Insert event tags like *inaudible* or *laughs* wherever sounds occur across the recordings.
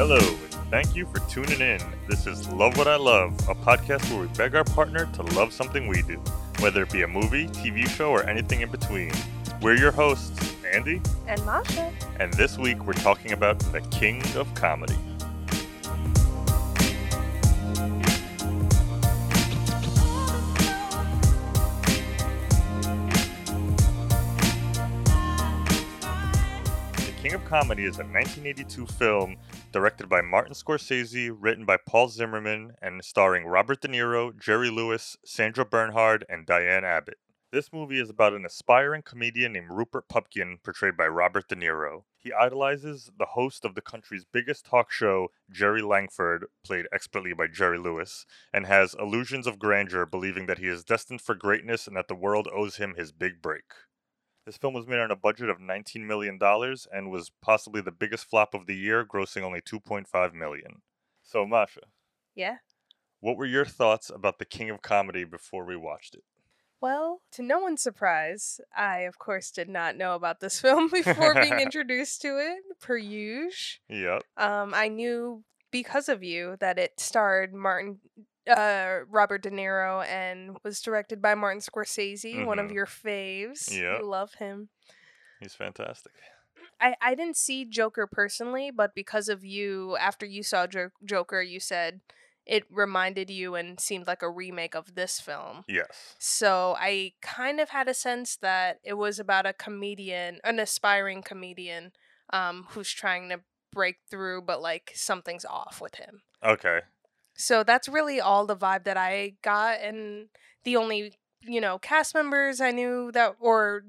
Hello, and thank you for tuning in. This is Love What I Love, a podcast where we beg our partner to love something we do, whether it be a movie, TV show, or anything in between. We're your hosts, Andy, And Masha. and this week we're talking about the King of Comedy. Comedy is a 1982 film directed by Martin Scorsese, written by Paul Zimmerman, and starring Robert De Niro, Jerry Lewis, Sandra Bernhard, and Diahnne Abbott. This movie is about an aspiring comedian named Rupert Pupkin, portrayed by Robert De Niro. He idolizes the host of the country's biggest talk show, Jerry Langford, played expertly by Jerry Lewis, and has illusions of grandeur, believing that he is destined for greatness and that the world owes him his big break. This film was made on a budget of $19 million and was possibly the biggest flop of the year, grossing only 2.5 million. So, Masha, Yeah. what were your thoughts about The King of Comedy before we watched it? Well, to no one's surprise, I of course did not know about this film *laughs* before being *laughs* introduced to it, per usual. Yep. Um, I knew because of you that it starred Martin, uh, Robert De Niro and was directed by Martin Scorsese, one of Mhm. your faves. Yep. You love him. He's fantastic. I, I didn't see Joker personally, but because of you, after you saw jo- Joker, you said it reminded you and seemed like a remake of this film. Yes. So I kind of had a sense that it was about a comedian, an aspiring comedian, um, who's trying to break through, but like something's off with him. Okay. So that's really all the vibe that I got, and the only you know cast members I knew that, or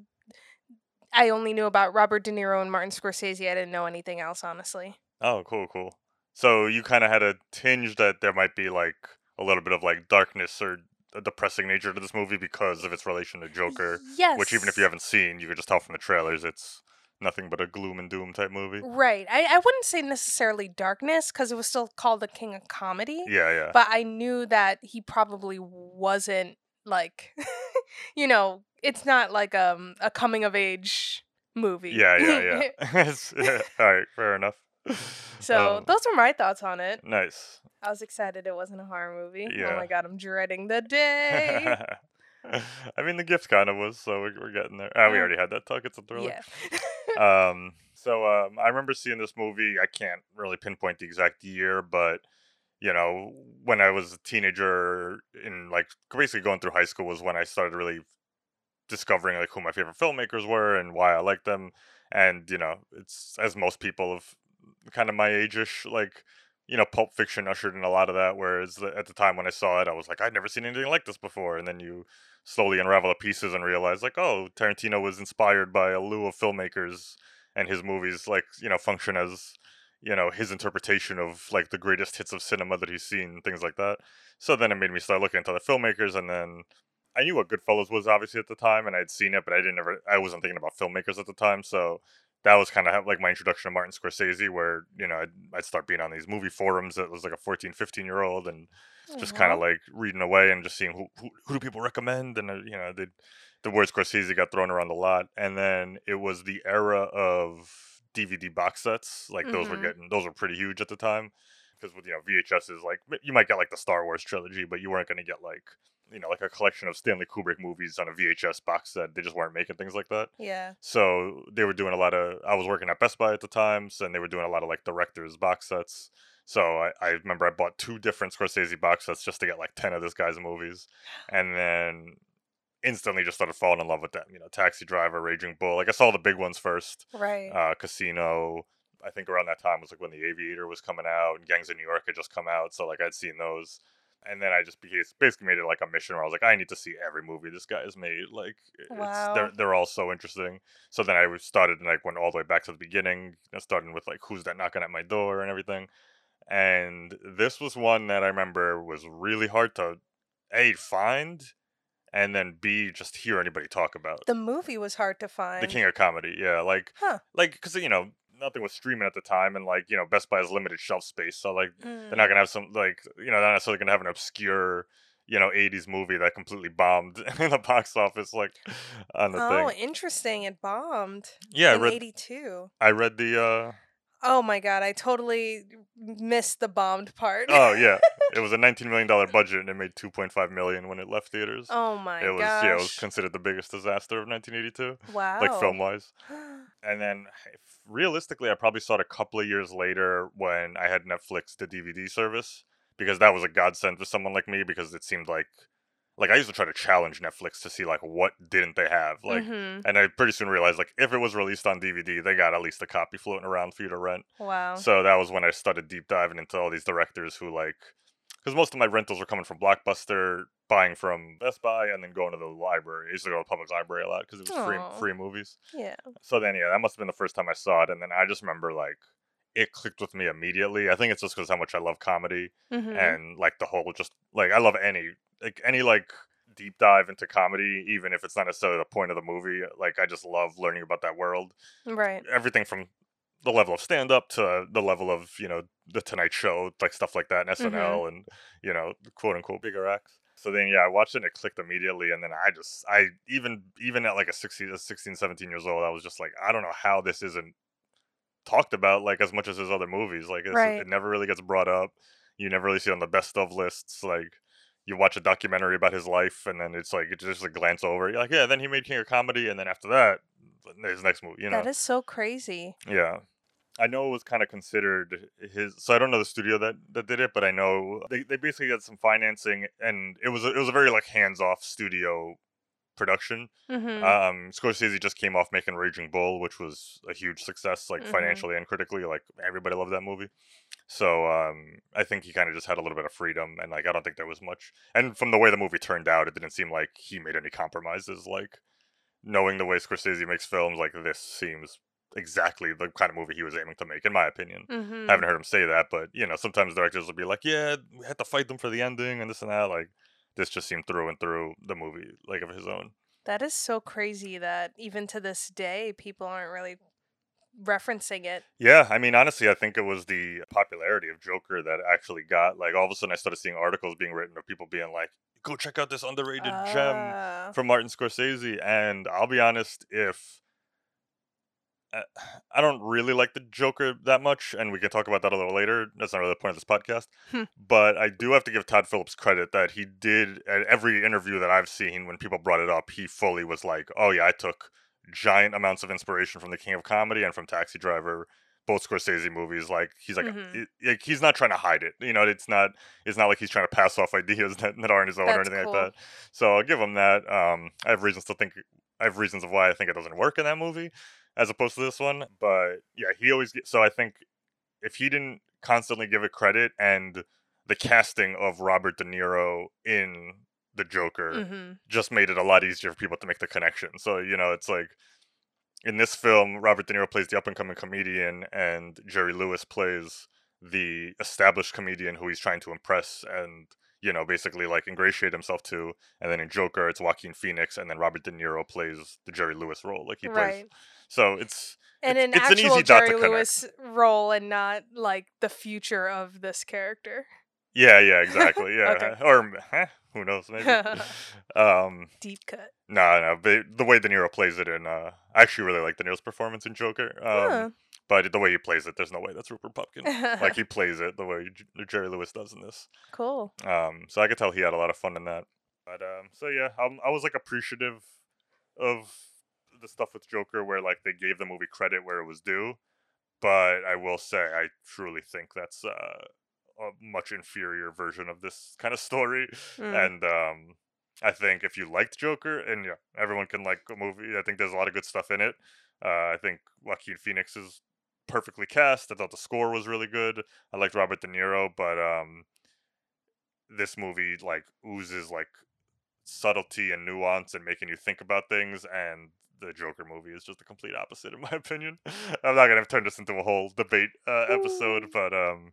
I only knew about Robert De Niro and Martin Scorsese. I didn't know anything else, honestly. Oh, cool, cool. So you kind of had a tinge that there might be like a little bit of like darkness or a depressing nature to this movie because of its relation to Joker, Yes. which even if you haven't seen, you could just tell from the trailers it's nothing but a gloom and doom type movie. Right. I, I wouldn't say necessarily darkness because it was still called the King of Comedy. Yeah, yeah. but I knew that he probably wasn't like, *laughs* you know, it's not like um a coming of age movie. Yeah, yeah, yeah. *laughs* *laughs* It's- All right, fair enough. so Um, those were my thoughts on it. nice. I was excited it wasn't a horror movie. Yeah. Oh my god, I'm dreading the day. I mean, the gift kind of was, so we're, we're getting there. Ah, we Uh, already had that talk. It's a thriller. yeah. Um so um i remember seeing this movie i can't really pinpoint the exact year but you know when i was a teenager in like basically going through high school was when i started really discovering like who my favorite filmmakers were and why i liked them and you know it's as most people of kind of my age-ish like you know pulp fiction ushered in a lot of that whereas at the time when i saw it i was like i'd never seen anything like this before and then you slowly unravel the pieces and realize like oh tarantino was inspired by a slew of filmmakers and his movies like you know function as you know his interpretation of like the greatest hits of cinema that he's seen things like that. So then it made me start looking into the filmmakers and then i knew what goodfellas was obviously at the time and i'd seen it but i didn't ever i wasn't thinking about filmmakers at the time so that was kind of like my introduction to martin scorsese where you know I'd, I'd start being on these movie forums that was like a 14 15 year old and just kind of like reading away and just seeing who, who who do people recommend? And uh, you know the the word Scorsese got thrown around a lot. And then it was the era of DVD box sets like those were Mhm. getting those were pretty huge at the time because with you know VHS is like you might get like the Star Wars trilogy but you weren't going to get like you know like a collection of Stanley Kubrick movies on a VHS box set they just weren't making things like that Yeah. so they were doing a lot of. I was working at Best Buy at the time, so and they were doing a lot of like directors box sets. So I, I remember I bought two different Scorsese box sets just to get like ten of this guy's movies, and then instantly just started falling in love with them. You know, Taxi Driver, Raging Bull. Like I saw the big ones first. Right. Uh, Casino. I think around that time was like when The Aviator was coming out and Gangs of New York had just come out. So like I'd seen those. And then I just basically made it like a mission where I was like, I need to see every movie this guy has made. Like, it's, Wow. they're they're all so interesting. So then I started and like went all the way back to the beginning, starting with like who's that knocking at my door and everything. And this was one that I remember was really hard to a find, and then b just hear anybody talk about. the movie was hard to find. The King of Comedy, yeah, like Huh. like because you know nothing was streaming at the time, and like you know Best Buy has limited shelf space, so like they're Mm. not gonna have some like you know they're not necessarily gonna have an obscure you know 80s movie that completely bombed *laughs* in the box office like on the Oh, thing. interesting. It bombed Yeah, I read 82. I read the uh Oh my god, I totally missed the bombed part. Oh *laughs* yeah, it was a 19 million dollar budget and it made 2.5 million when it left theaters. oh my god. it was gosh. yeah, it was considered the biggest disaster of 1982, wow. like film wise. *gasps* And then realistically, I probably saw it a couple of years later when I had Netflix, the DVD service, because that was a godsend for someone like me because it seemed like like I used to try to challenge Netflix to see like what didn't they have like. Mhm. And I pretty soon realized, like, if it was released on DVD, they got at least a copy floating around for you to rent. Wow. So that was when I started deep diving into all these directors who like, because most of my rentals were coming from Blockbuster, buying from Best Buy, and then going to the library. I used to go to the public library a lot because it was free free movies. yeah. So then yeah, that must have been the first time I saw it, and then I just remember like it clicked with me immediately. I think it's just because how much I love comedy Mhm. and like the whole just like I love any like any like deep dive into comedy, even if it's not necessarily the point of the movie. Like I just love learning about that world right. everything from the level of stand up to the level of you know the Tonight Show, like stuff like that, and SNL, and you know quote unquote bigger acts. So then yeah, I watched it and it clicked immediately, and then I just I even even at like a 16, a 16 17 years old, I was just like I don't know how this isn't talked about like as much as his other movies. Like it's, Right. it never really gets brought up. You never really see it on the best of lists. Like you watch a documentary about his life, and then it's like it's just a glance over. You're like, yeah, then he made King of Comedy, and then after that, his next movie. You know, That is so crazy. yeah. I know it was kind of considered his so I don't know the studio that that did it, but I know they, they basically got some financing and it was a, it was a very like hands-off studio production. hmm Um Scorsese just came off making Raging Bull, which was a huge success like Mhm. financially and critically, like everybody loved that movie. So um I think he kind of just had a little bit of freedom and like I don't think there was much. And from the way the movie turned out, it didn't seem like he made any compromises like knowing the way Scorsese makes films, like this seems exactly the kind of movie he was aiming to make, in my opinion. hmm I haven't heard him say that, but you know, sometimes directors will be like, "Yeah, we had to fight them for the ending and this and that." Like, this just seemed through and through the movie, like of his own. That is so crazy that even to this day, people aren't really referencing it. Yeah, I mean, honestly, I think it was the popularity of Joker that actually got like all of a sudden I started seeing articles being written of people being like, "Go check out this underrated gem Ah. from Martin Scorsese." And I'll be honest, if uh, I don't really like the Joker that much, and we can talk about that a little later. That's not really the point of this podcast. Hmm. But I do have to give Todd Phillips credit that he did at every interview that I've seen when people brought it up, he fully was like, "Oh yeah, I took giant amounts of inspiration from The King of Comedy and from Taxi Driver." Both Scorsese movies, like he's like, Mhm. it- like, he's not trying to hide it. You know, it's not, it's not like he's trying to pass off ideas *laughs* that, that aren't his own or anything cool. like that. So I'll give him that. Um, I have reasons to think, I have reasons of why I think it doesn't work in that movie as opposed to this one. But yeah, he always get, so I think if he didn't constantly give it credit and the casting of Robert De Niro in the Joker hmm just made it a lot easier for people to make the connection. So, you know, it's like in this film, Robert De Niro plays the up and coming comedian, and Jerry Lewis plays the established comedian who he's trying to impress and, you know, basically like ingratiate himself to. And then in Joker, it's Joaquin Phoenix, and then Robert De Niro plays the Jerry Lewis role. Like he plays. So it's. And it's, an it's an actual to Jerry. Lewis role and not like the future of this character. Yeah, yeah, *laughs* exactly. Yeah. Okay. Or, eh, who knows, maybe. *laughs* *laughs* um, Deep cut. No, no, but the way De Niro plays it in, uh, I actually really like De Niro's performance in Joker. Um, Huh. But the way he plays it, there's no way that's Rupert Pupkin. like he plays it the way Jerry Lewis does in this. cool. Um, so I could tell he had a lot of fun in that. But um, so yeah, um, I was like appreciative of the stuff with Joker where like they gave the movie credit where it was due. But I will say, I truly think that's uh, a much inferior version of this kind of story. Mm. And um, I think if you liked Joker, and yeah, everyone can like a movie. I think there's a lot of good stuff in it. Uh, I think Joaquin Phoenix is perfectly cast. I thought the score was really good. I liked Robert De Niro, but um, this movie like oozes like subtlety and nuance and making you think about things and the Joker movie is just the complete opposite in my *laughs* opinion. I'm not gonna turn this into a whole debate uh, episode, but um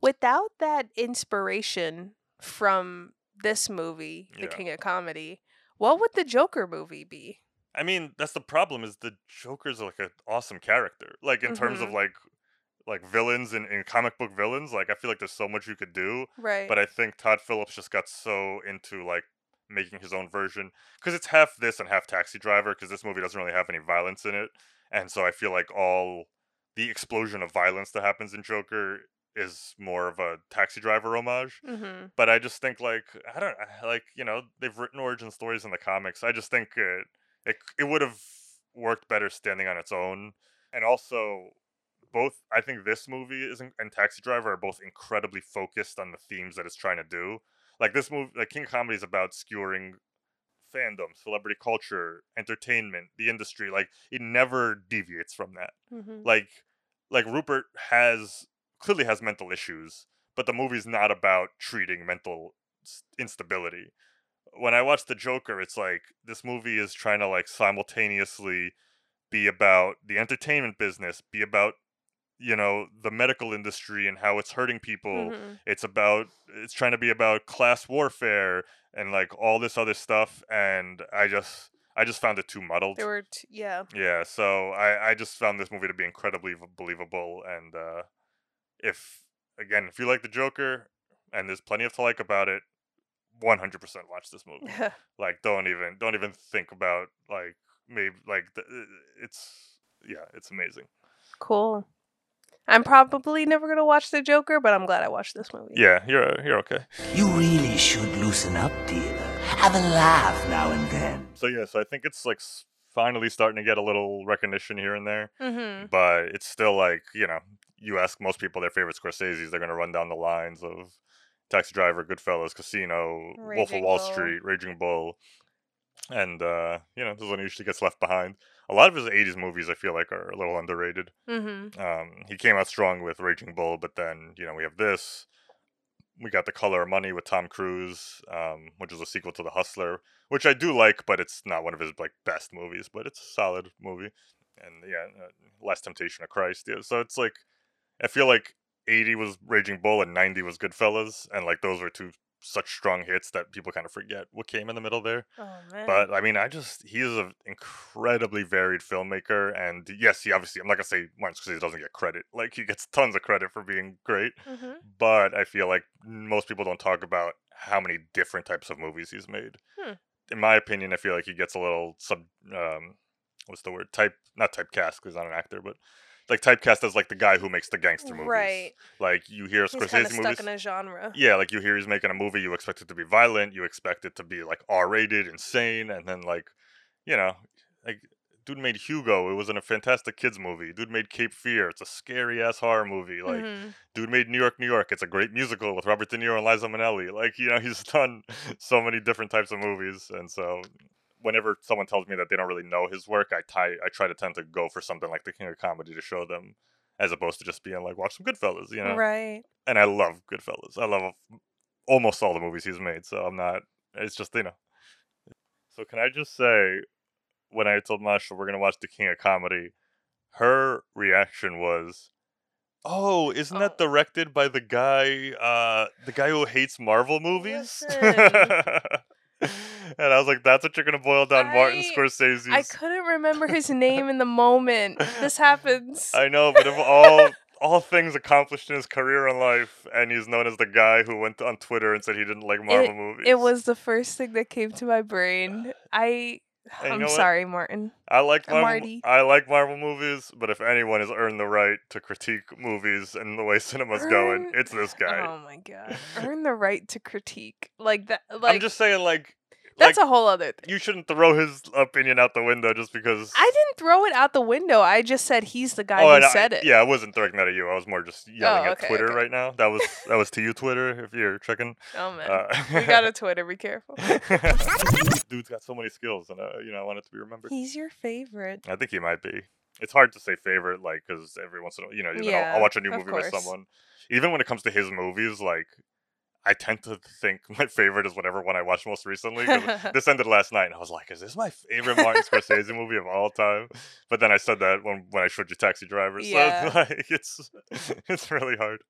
Without that inspiration from this movie, The Yeah. King of Comedy, what would the Joker movie be? I mean, that's the problem is the Joker's like an awesome character. Like in terms of Mhm. like like villains and in, comic book villains, like I feel like there's so much you could do. Right. But I think Todd Phillips just got so into like making his own version because it's half this and half Taxi Driver because this movie doesn't really have any violence in it, and so I feel like all the explosion of violence that happens in Joker is more of a taxi driver homage. Mm-hmm. But I just think like I don't like you know they've written origin stories in the comics. I just think it it, it would have worked better standing on its own, and also both I think this movie is and Taxi Driver are both incredibly focused on the themes that it's trying to do. Like this movie, like King Comedy is about skewering fandom, celebrity culture, entertainment, the industry. Like it never deviates from that Mm-hmm. like like Rupert has clearly has mental issues, but the movie's not about treating mental instability. When I watch The Joker, it's like this movie is trying to like simultaneously be about the entertainment business, be about you know the medical industry and how it's hurting people. Mm-hmm. It's about it's trying to be about class warfare and like all this other stuff and I just I just found it too muddled. There were, t- yeah. Yeah, so I, I just found this movie to be incredibly believable, and uh, if again, if you like the Joker, and there's plenty of to like about it, 100% watch this movie. *laughs* like, don't even don't even think about like maybe like the, it's yeah, it's amazing. cool. I'm probably never gonna watch The Joker, but I'm glad I watched this movie. Yeah, you're you're okay. You really should loosen up, dear. Have a laugh now and then. So yeah, so I think it's like finally starting to get a little recognition here and there. Mm-hmm. but it's still like you know you ask most people their favorite Scorsese's, they're gonna run down the lines of Taxi Driver, Goodfellas, Casino, Wolf of Wall Bull. Street, Raging Bull, and uh, you know this one usually gets left behind. A lot of his '80s movies I feel like are a little underrated. Mm-hmm. Um, he came out strong with Raging Bull, but then you know we have this. We got The Color of Money with Tom Cruise, um, which is a sequel to The Hustler, which I do like, but it's not one of his like best movies, but it's a solid movie. And yeah, uh, Last Temptation of Christ. Yeah, so it's like I feel like 80 was Raging Bull and 90 was Goodfellas, and like those were two such strong hits that people kind of forget what came in the middle there. Oh man. But I mean, I just he is an incredibly varied filmmaker, and yes, he obviously I'm not gonna say Martin Scorsese doesn't get credit. Like he gets tons of credit for being great, mm-hmm. but I feel like most people don't talk about how many different types of movies he's made. Hmm. In my opinion, I feel like he gets a little sub um, what's the word type not typecast because he's not an actor, but like typecast as like the guy who makes the gangster movies. Right. Like you hear He's kind of Scorsese stuck movies. in a genre. Yeah, like you hear he's making a movie, you expect it to be violent, you expect it to be like R rated, insane, and then like, you know, like dude made Hugo, it was in a fantastic kids movie. Dude made Cape Fear, it's a scary ass horror movie. Like Mhm. dude made New York, New York, it's a great musical with Robert De Niro and Liza Minnelli. Like, you know, *laughs* he's done so many different types of movies, and so whenever someone tells me that they don't really know his work, I tie I try to tend to go for something like The King of Comedy to show them as opposed to just being like watch some Goodfellas, you know Right. and I love Goodfellas. I love almost all the movies he's made, so I'm not. It's just you know. So can I just say, when I told Masha we're gonna watch The King of Comedy, her reaction was, "Oh, isn't Oh. that directed by the guy, uh, the guy who hates Marvel movies?" *laughs* And I was like, "That's what you're gonna boil down Martin Scorsese." I couldn't remember his name in the moment. This happens. I know, but of all all things accomplished in his career and life, and he's known as the guy who went on Twitter and said he didn't like Marvel movies. It was the first thing that came to my brain. I *sighs* I'm know what? sorry, Martin. I like Marvel. Marty. I like Marvel movies, but if anyone has earned the right to critique movies and the way cinema's going, it's this guy. Oh my god. *laughs* Earn the right to critique. Like that like I'm just saying, like, that's like a whole other thing. you shouldn't throw his opinion out the window just because. I didn't throw it out the window. I just said he's the guy Oh, who and I- said it. Yeah, I wasn't throwing that at you. I was more just yelling Oh, at Twitter okay. right now. That was *laughs* that was to you, Twitter. If you're checking, Oh man. uh, we got a *laughs* Twitter, be careful. *laughs* Dude's got so many skills, and uh, you know, I want it to be remembered. He's your favorite. I think he might be. It's hard to say favorite, like, because every once in a while, you know, even I'll, I'll watch a new movie course. with someone. Even when it comes to his movies, like, I tend to think *laughs* my favorite is whatever one I watched most recently. *laughs* this ended last night, and I was like, "Is this my favorite Martin Scorsese movie of all time?" But then I said that when when I showed you Taxi Driver, so *laughs* Yeah. it's like it's it's really hard.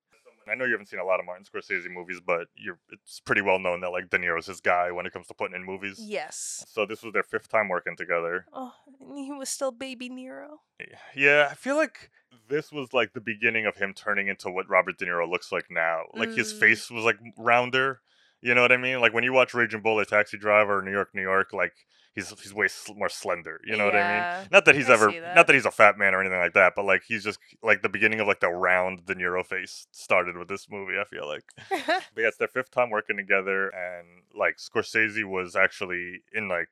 I know you haven't seen a lot of Martin Scorsese movies, but you're it's pretty well known that like De Niro's his guy when it comes to putting in movies. yes. So this was their fifth time working together. Oh, and he was still baby Nero. Yeah, I feel like this was like the beginning of him turning into what Robert De Niro looks like now. Like his Mm. face was like rounder, You know what I mean? Like when you watch Raging Bull or Taxi Driver or New York, New York, like he's he's way sl- more slender. You know what I mean? Not that he's I ever, that. not that he's a fat man or anything like that, but like he's just like the beginning of like the round De Niro face started with this movie. I feel like. *laughs* But yeah, it's their fifth time working together, and like Scorsese was actually in like,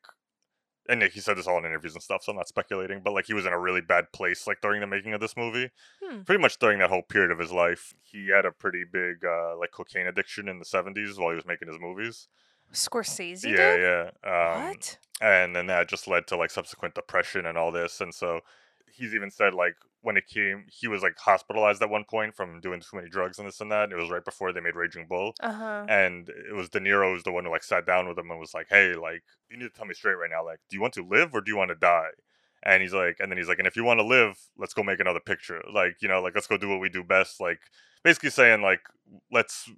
and he said this all in interviews and stuff, so I'm not speculating, but like he was in a really bad place like during the making of this movie. Hmm. Pretty much during that whole period of his life, he had a pretty big uh, like cocaine addiction in the 70s while he was making his movies. Scorsese yeah, did? yeah. Um, what? and then that just led to like subsequent depression and all this and so he's even said like when it came he was like hospitalized at one point from doing too many drugs and this and that and it was right before they made raging bull. Uh huh. and it was de niro who's the one who like sat down with him and was like hey like you need to tell me straight right now like do you want to live or do you want to die? And he's like and then he's like and if you want to live let's go make another picture. Like you know like let's go do what we do best. Like basically saying like let's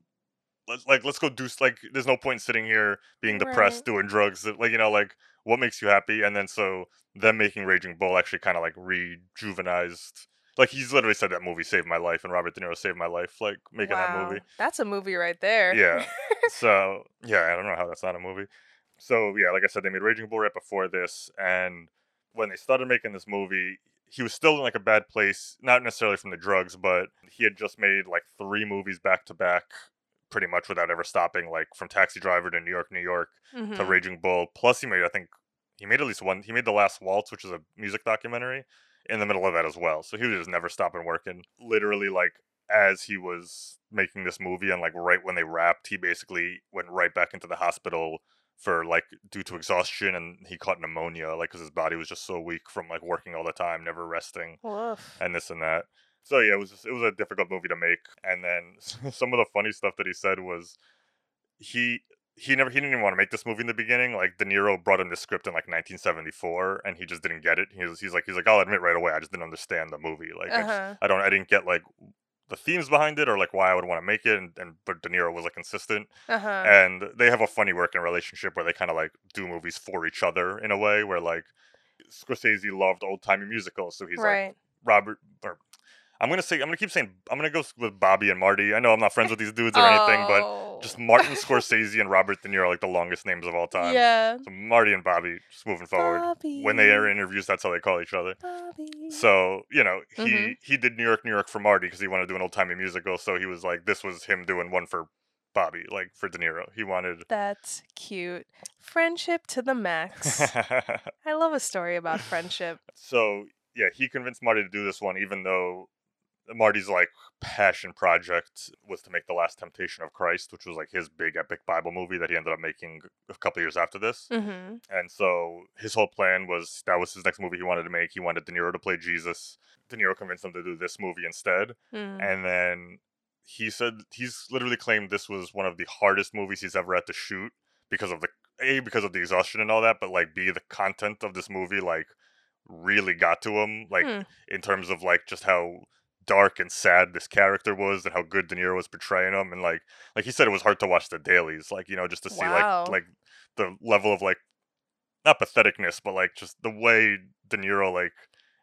let's like let's go do like there's no point sitting here being depressed Right. doing drugs uh, like you know like what makes you happy and then so them making raging bull actually kind of like rejuvenized like he's literally said that movie saved my life and robert de niro saved my life like making that movie That's a movie right there. yeah *laughs* so yeah i don't know how that's not a movie so yeah like i said they made raging bull right before this and when they started making this movie he was still in like a bad place not necessarily from the drugs but he had just made like three movies back to back pretty much without ever stopping like from taxi driver to new york new york to Mhm. raging bull plus he made i think he made at least one he made the last waltz which is a music documentary in the middle of that as well so he was just never stopping working literally like as he was making this movie and like right when they wrapped he basically went right back into the hospital for like due to exhaustion and he caught pneumonia like because his body was just so weak from like working all the time never resting Woof. and this and that. So yeah, it was just, it was a difficult movie to make. And then *laughs* some of the funny stuff that he said was he he never he didn't even want to make this movie in the beginning. Like De Niro brought him the script in like 1974, and he just didn't get it. He was he's like he's like I'll admit right away I just didn't understand the movie. Like I, Uh-huh. I don't I didn't get like the themes behind it or like why I would want to make it. And, and but De Niro was like consistent Uh huh. and they have a funny working relationship where they kind of like do movies for each other in a way where like Scorsese loved old timey musicals, so he's like. Robert or I'm gonna say I'm gonna keep saying I'm gonna go with Bobby and Marty. I know I'm not friends with these dudes or anything, but just Oh. Martin *laughs* Scorsese and Robert De Niro are like the longest names of all time. Yeah. So Marty and Bobby just moving forward. When they air interviews, that's how they call each other. Bobby. So you know he Mhm. he did New York, New York for Marty because he wanted to do an old timey musical. So he was like, this was him doing one for Bobby, like for De Niro. He wanted. That's cute. Friendship to the max. *laughs* I love a story about friendship. so yeah, he convinced Marty to do this one, even though Marty's like passion project was to make the Last Temptation of Christ, which was like his big epic Bible movie that he ended up making a couple years after this. Mm-hmm. And so his whole plan was that was his next movie he wanted to make. He wanted De Niro to play Jesus. De Niro convinced him to do this movie instead. Mm. And then he said he's literally claimed this was one of the hardest movies he's ever had to shoot because of the a because of the exhaustion and all that, but like b the content of this movie like really got to him like Hmm. in terms of like just how dark and sad this character was and how good De Niro was portraying him and like like he said it was hard to watch the dailies like you know just to see Wow. like like the level of like not patheticness but like just the way De Niro like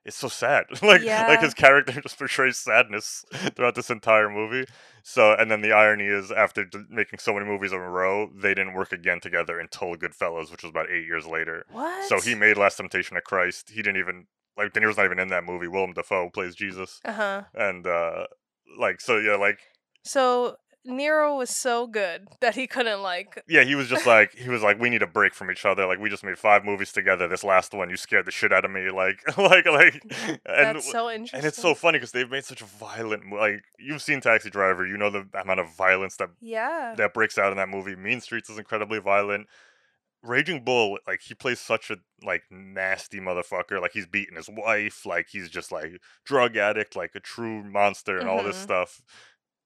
it's so sad *laughs* like Yeah. like his character *laughs* just portrays sadness *laughs* throughout this entire movie so and then the irony is after d- making so many movies in a row they didn't work again together until Goodfellas which was about 8 years later What? so he made Last Temptation of Christ he didn't even like De Niro's not even in that movie Willem Dafoe plays Jesus Uh huh. and uh like so yeah like So Nero was so good *laughs* that he couldn't like. yeah he was just like he was like we need a break from each other like we just made five movies together this last one you scared the shit out of me like *laughs* like like *laughs* and That's so interesting. and it's so funny because they've made such a violent like you've seen Taxi Driver you know the amount of violence that Yeah. that breaks out in that movie Mean Streets is incredibly violent Raging Bull like he plays such a like nasty motherfucker like he's beating his wife like he's just like drug addict like a true monster and all this Mhm. stuff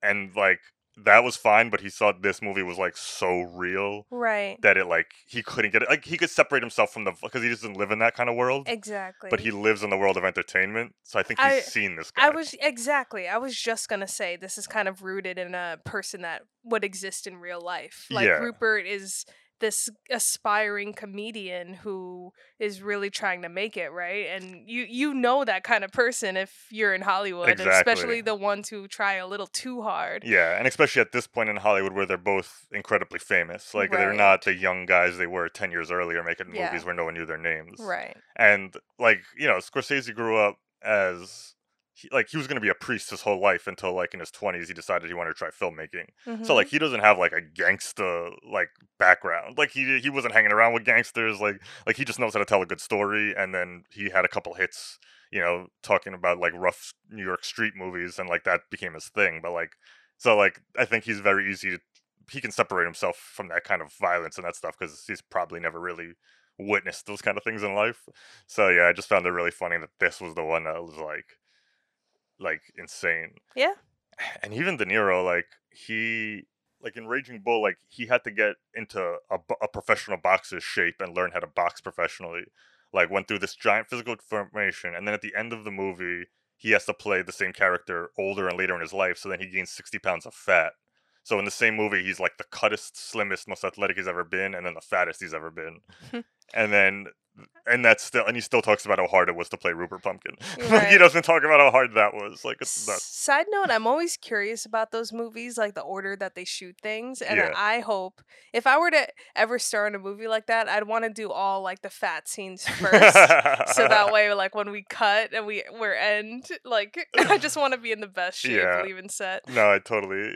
and like that was fine but he saw this movie was like so real Right. that it like he couldn't get it like he could separate himself from the because he doesn't live in that kind of world Exactly. but he lives in the world of entertainment so i think he's I- seen this guy I was exactly. I was just gonna say this is kind of rooted in a person that would exist in real life. Like Yeah. Rupert is this aspiring comedian who is really trying to make it right and you you know that kind of person if you're in hollywood Exactly. especially the ones who try a little too hard Yeah, and especially at this point in Hollywood where they're both incredibly famous. Like they're not the young guys they were 10 years earlier making Yeah. movies where no one knew their names. right And like, you know, Scorsese grew up as he, like he was going to be a priest his whole life until like in his 20s he decided he wanted to try filmmaking. So Mhm. like he doesn't have like a gangsta like background. Like he he wasn't hanging around with gangsters like like he just knows how to tell a good story and then he had a couple hits, you know, talking about like rough New York street movies and like that became his thing. But like so like I think he's very easy to he can separate himself from that kind of violence and that stuff cuz he's probably never really witnessed those kind of things in life. So yeah, I just found it really funny that this was the one that was like like insane yeah and even De Niro, like he, like in Raging Bull, like he had to get into a, a professional boxer's shape and learn how to box professionally. Like went through this giant physical formation, and then at the end of the movie, he has to play the same character older and later in his life. So then he gains sixty pounds of fat. So in the same movie, he's like the cuttest, slimmest, most athletic he's ever been, and then the fattest he's ever been. *laughs* and then, and that's still, and he still talks about how hard it was to play Rupert Pumpkin. *laughs* like he doesn't talk about how hard that was. Like it's nuts. Side note, I'm always curious about those movies, like the order that they shoot things. And Yeah. I hope if I were to ever star in a movie like that, I'd want to do all like the fat scenes first. so that *laughs* way, like when we cut and we we're end, like *laughs* I just want to be in the best shape Yeah. leaving set. No, I totally.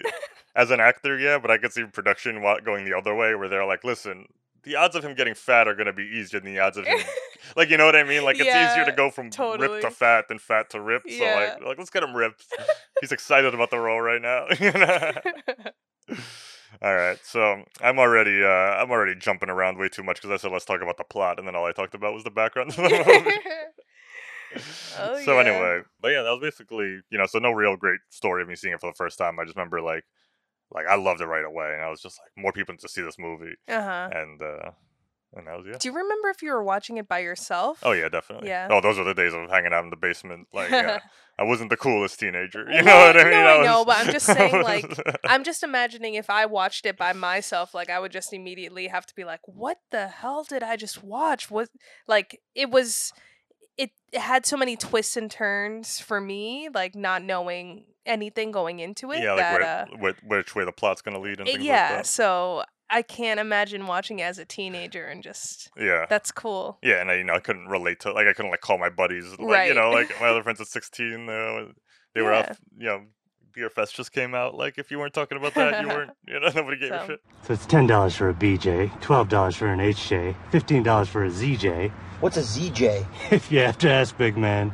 As an actor, yeah, but I could see production going the other way, where they're like, "Listen, the odds of him getting fat are going to be easier than the odds of him, *laughs* like, you know what I mean? Like, it's easier to go from ripped to fat than fat to ripped. So, Yeah. like, like, let's get him ripped. He's excited about the role right now. *laughs* *laughs* all right, so I'm already, uh, I'm already jumping around way too much because I said let's talk about the plot, and then all I talked about was the background of the movie. Oh, so yeah. anyway, but yeah, that was basically you know, so no real great story of me seeing it for the first time. I just remember like, like I loved it right away, and I was just like, more people need to see this movie, uh huh. and uh and that was yeah. Do you remember if you were watching it by yourself? Oh yeah, definitely. Yeah. Oh, those were the days of hanging out in the basement. Like, yeah, *laughs* I wasn't the coolest teenager. *laughs* You know what I mean? no, I was- know, but I'm just saying, like, *laughs* I'm just imagining if I watched it by myself, like I would just immediately have to be like, "What the hell did I just watch?" Was like it was, it, it had so many twists and turns for me, like not knowing anything going into it. yeah, like where, uh, where, which way the plot's gonna lead and things yeah. like So I can't imagine watching it as a teenager and just. Yeah. that's cool. Yeah, and I, you know, I couldn't relate to like I couldn't like call my buddies, like you know, like my other *laughs* friends at sixteen, uh, they were Yeah. out, you know, Beerfest just came out. Like if you weren't talking about that, you weren't, *laughs* you know, nobody gave a shit. So it's ten dollars for a BJ, twelve dollars for an HJ, fifteen dollars for a ZJ. What's a ZJ? *laughs* If you have to ask, big man,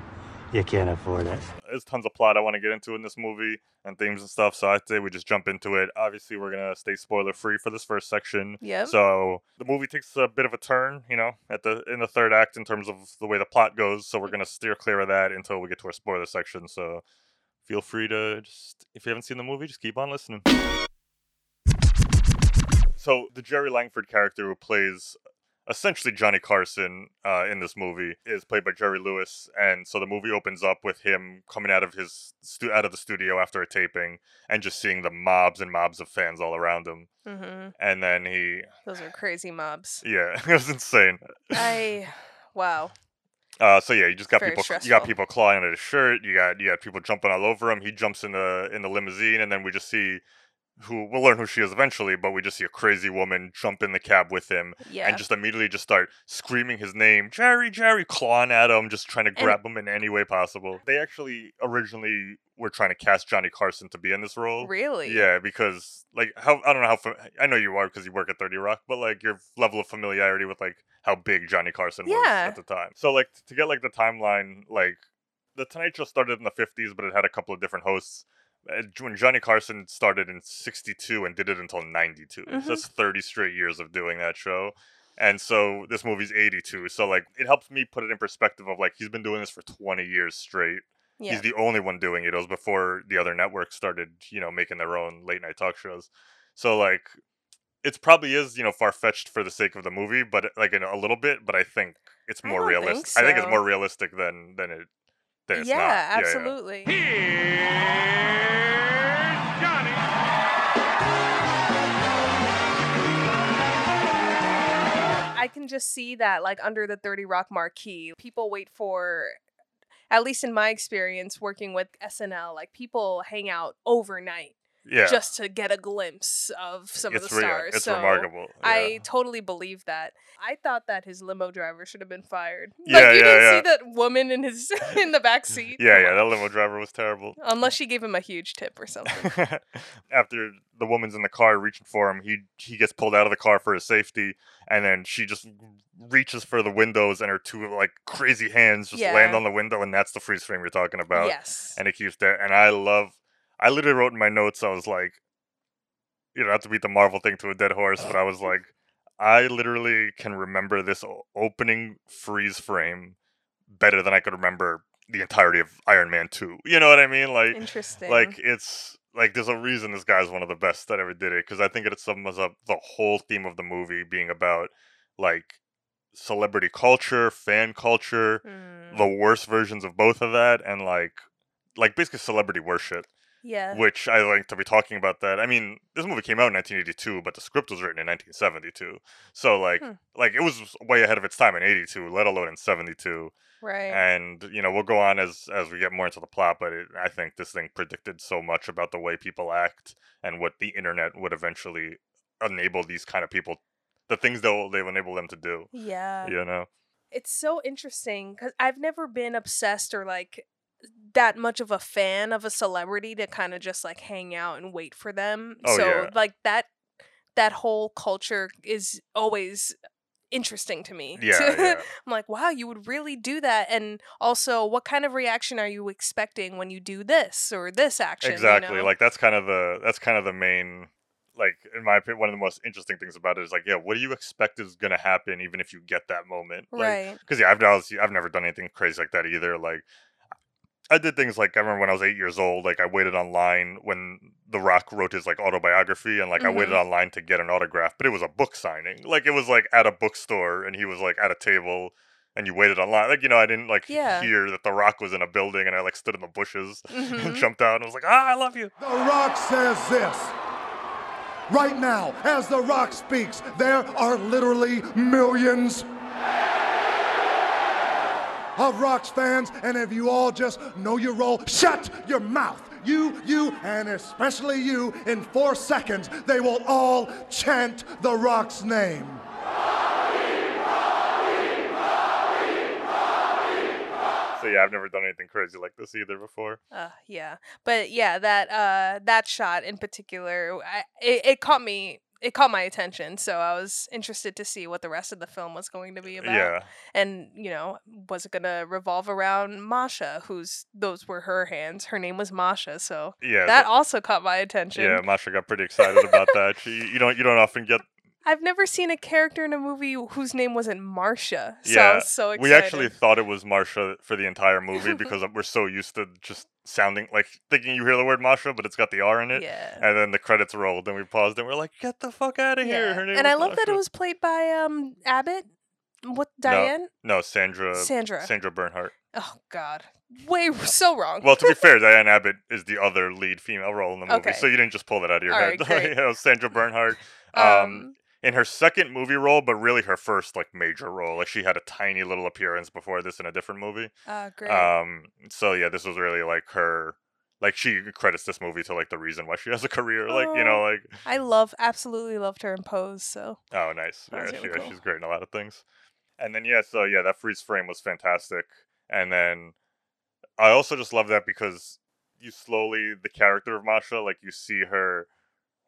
you can't afford it. There's tons of plot I want to get into in this movie and themes and stuff. So I'd say we just jump into it. Obviously, we're gonna stay spoiler free for this first section. Yeah. So the movie takes a bit of a turn, you know, at the in the third act in terms of the way the plot goes. So we're gonna steer clear of that until we get to our spoiler section. So feel free to just if you haven't seen the movie, just keep on listening. So the Jerry Langford character who plays essentially Johnny Carson uh, in this movie is played by Jerry Lewis, and so the movie opens up with him coming out of his stu- out of the studio after a taping and just seeing the mobs and mobs of fans all around him, hmm and then he Those are crazy mobs. yeah, *laughs* it was insane. I wow. Uh, so yeah, you just got Very people. You got people clawing at his shirt. You got you got people jumping all over him. He jumps in the in the limousine, and then we just see who we'll learn who she is eventually. But we just see a crazy woman jump in the cab with him, Yeah. and just immediately just start screaming his name, Jerry, Jerry, clawing at him, just trying to grab him in any way possible. They actually originally were trying to cast Johnny Carson to be in this role. really? Yeah, because like how I don't know how fa- I know you are because you work at Thirty Rock, but like your level of familiarity with like how big Johnny Carson was Yeah. at the time. So like to get like the timeline, like the Tonight Show started in the fifties, but it had a couple of different hosts. Uh, When Johnny Carson started in '62 and did it until '92, Mhm. so that's 30 straight years of doing that show. And so this movie's 82, so like it helps me put it in perspective of like he's been doing this for 20 years straight Yeah. he's the only one doing it. It was before the other networks started, you know, making their own late night talk shows. So like, it's probably is you know far fetched for the sake of the movie, but like in a little bit. But I think it's more don't think realistic. I think it's more realistic than than it than it's yeah, not. Yeah, yeah. absolutely. I can just see that like under the 30 Rock marquee, people wait for at least in my experience working with SNL, like people hang out overnight Yeah, just to get a glimpse of some it's of the re- stars. It's so remarkable. Yeah. I totally believe that. I thought that his limo driver should have been fired. Yeah, like you yeah, didn't yeah. see that woman in his *laughs* in the back seat. yeah, yeah. That limo driver was terrible. Unless she gave him a huge tip or something. *laughs* After the woman's in the car reaching for him, he he gets pulled out of the car for his safety, and then she just reaches for the windows, and her two like crazy hands just land on the window, and that's the freeze frame you're talking about. yes. And it keeps there, and I love. I literally wrote in my notes. I was like, you know, not have to beat the Marvel thing to a dead horse, but I was *laughs* like, I literally can remember this opening freeze frame better than I could remember the entirety of Iron Man 2. You know what I mean? Like Interesting. like it's like there's a reason this guy's one of the best that ever did it because I think it sums up the whole theme of the movie being about like celebrity culture, fan culture, Mm, the worst versions of both of that, and like like basically celebrity worship yeah. which I like to be talking about that. I mean, this movie came out in 1982, but the script was written in 1972. So like Hmm. like it was way ahead of its time in 82, let alone in 72. right. And you know, we'll go on as as we get more into the plot, but it, I think this thing predicted so much about the way people act and what the internet would eventually enable these kind of people the things they'll they've enabled them to do. yeah. You know? It's so interesting because I've never been obsessed or like that much of a fan of a celebrity to kind of just like hang out and wait for them. Oh, so yeah. like that that whole culture is always interesting to me. *laughs* Yeah, yeah. I'm like, wow, you would really do that. And also, what kind of reaction are you expecting when you do this or this action? you exactly know? like that's kind of the that's kind of the main like in my opinion one of the most interesting things about it is like yeah what do you expect is going to happen even if you get that moment like right. because yeah i've i've never done anything crazy like that either like i did things like i remember when i was eight years old like i waited online when the rock wrote his like autobiography and like i waited Mhm. online to get an autograph but it was a book signing like it was like at a bookstore and he was like at a table and you waited online like you know i didn't like Yeah. hear that the rock was in a building and i like stood in the bushes Mhm. *laughs* and jumped out and was like ah i love you The Rock says this. Right now, as The Rock speaks, there are literally millions of Rock's fans, and if you all just know your role, shut your mouth. You, you, and especially you, in four seconds, they will all chant The Rock's name. So yeah, I've never done anything crazy like this either before. Uh, yeah, but yeah, that uh, that shot in particular, I, it, it caught me. It caught my attention, so I was interested to see what the rest of the film was going to be uh, about. Yeah, and you know, was it gonna revolve around Masha, whose those were her hands. Her name was Masha, so yeah. that so- also caught my attention. yeah, Masha got pretty excited about that. She, you don't, you don't often get. *laughs* I've never seen a character in a movie whose name wasn't Marsha, so I Yeah, was so excited. We actually thought it was Marsha for the entire movie *laughs* because uh, we're so used to just sounding like thinking you hear the word Masha, but it's got the R in it. yeah. And then the credits rolled, and we paused, and we're like, "Get the fuck out of here!" Yeah. Her name and I love that it was played by um Abbott. What Diane? no Sandra. Sandra. Sandra Bernhard. Oh God, way so wrong. Well, to be fair, *laughs* Diahnne Abbott is the other lead female role in the movie, Okay. so you didn't just pull that out of your All head. right, *laughs* know, Sandra Bernhard. *laughs* Um, um, in her second movie role, but really her first like major role. Like she had a tiny little appearance before this in a different movie. uh, great. Um, so yeah, this was really like her. Like she credits this movie to like the reason why she has a career. Like you know, Oh. like I love, absolutely loved her in Pose. So oh nice, yeah, was she, cool. she's great in a lot of things. And then yeah, so yeah, that freeze frame was fantastic. And then I also just love that because you slowly the character of Masha, like you see her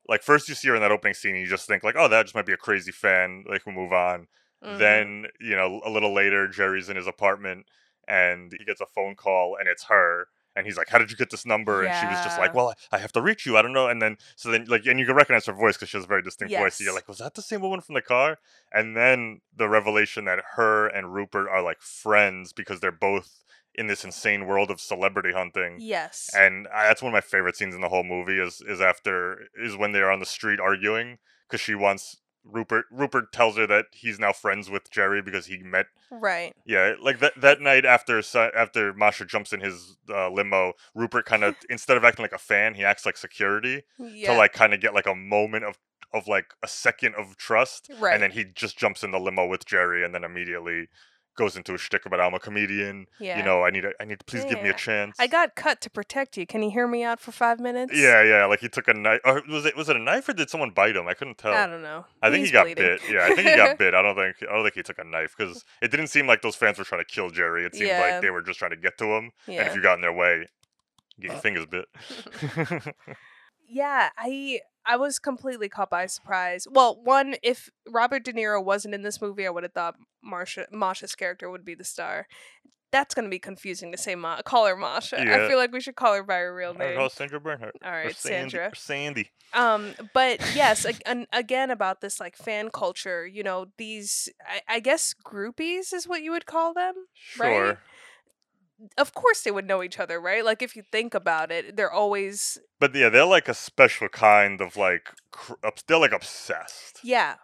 like first you see her in that opening scene and you just think like, oh, that just might be a crazy fan, like we'll move on. mhm. Then, you know, a little later, Jerry's in his apartment and he gets a phone call and it's her. And he's like, How did you get this number? And she was just like, Well, I have to reach you. I don't know. And then, so then, like, and you can recognize her voice because she has a very distinct voice. So you're like, Was that the same woman from the car? And then the revelation that her and Rupert are like friends because they're both in this insane world of celebrity hunting yes, and I, that's one of my favorite scenes in the whole movie is is after is when they're on the street arguing because she wants Rupert Rupert tells her that he's now friends with Jerry because he met right. yeah like that that night after after Masha jumps in his uh, limo Rupert kind of *laughs* instead of acting like a fan he acts like security Yeah, to like kind of get like a moment of of like a second of trust, Right. and then he just jumps in the limo with Jerry, and then immediately goes into a shtick about I'm a comedian. Yeah. You know, I need a, I need to please give me a chance. I got cut to protect you. Can you hear me out for five minutes? Yeah, yeah. Like he took a knife. Or was it was it a knife or did someone bite him? I couldn't tell. I don't know. I think He's he got bleeding. bit. Yeah, I think he got *laughs* bit. I don't think I don't think he took a knife because it didn't seem like those fans were trying to kill Jerry. It seemed Yeah. like they were just trying to get to him. Yeah. And if you got in their way, you get your uh. fingers bit. *laughs* Yeah, I I was completely caught by surprise. Well, one, if Robert De Niro wasn't in this movie, I would have thought Marsha Masha's character would be the star. That's gonna be confusing to say Ma- call her Masha. I feel like we should call her by her real name. call Sandra Bernhard. All right, or Sandy, Sandra. or Sandy. Um, but *laughs* yes, ag- again about this like fan culture. You know, these I, I guess groupies is what you would call them. Sure. Right? Of course, they would know each other, right? Like if you think about it, they're always But yeah, they're like a special kind of like cr- they're like obsessed. Yeah.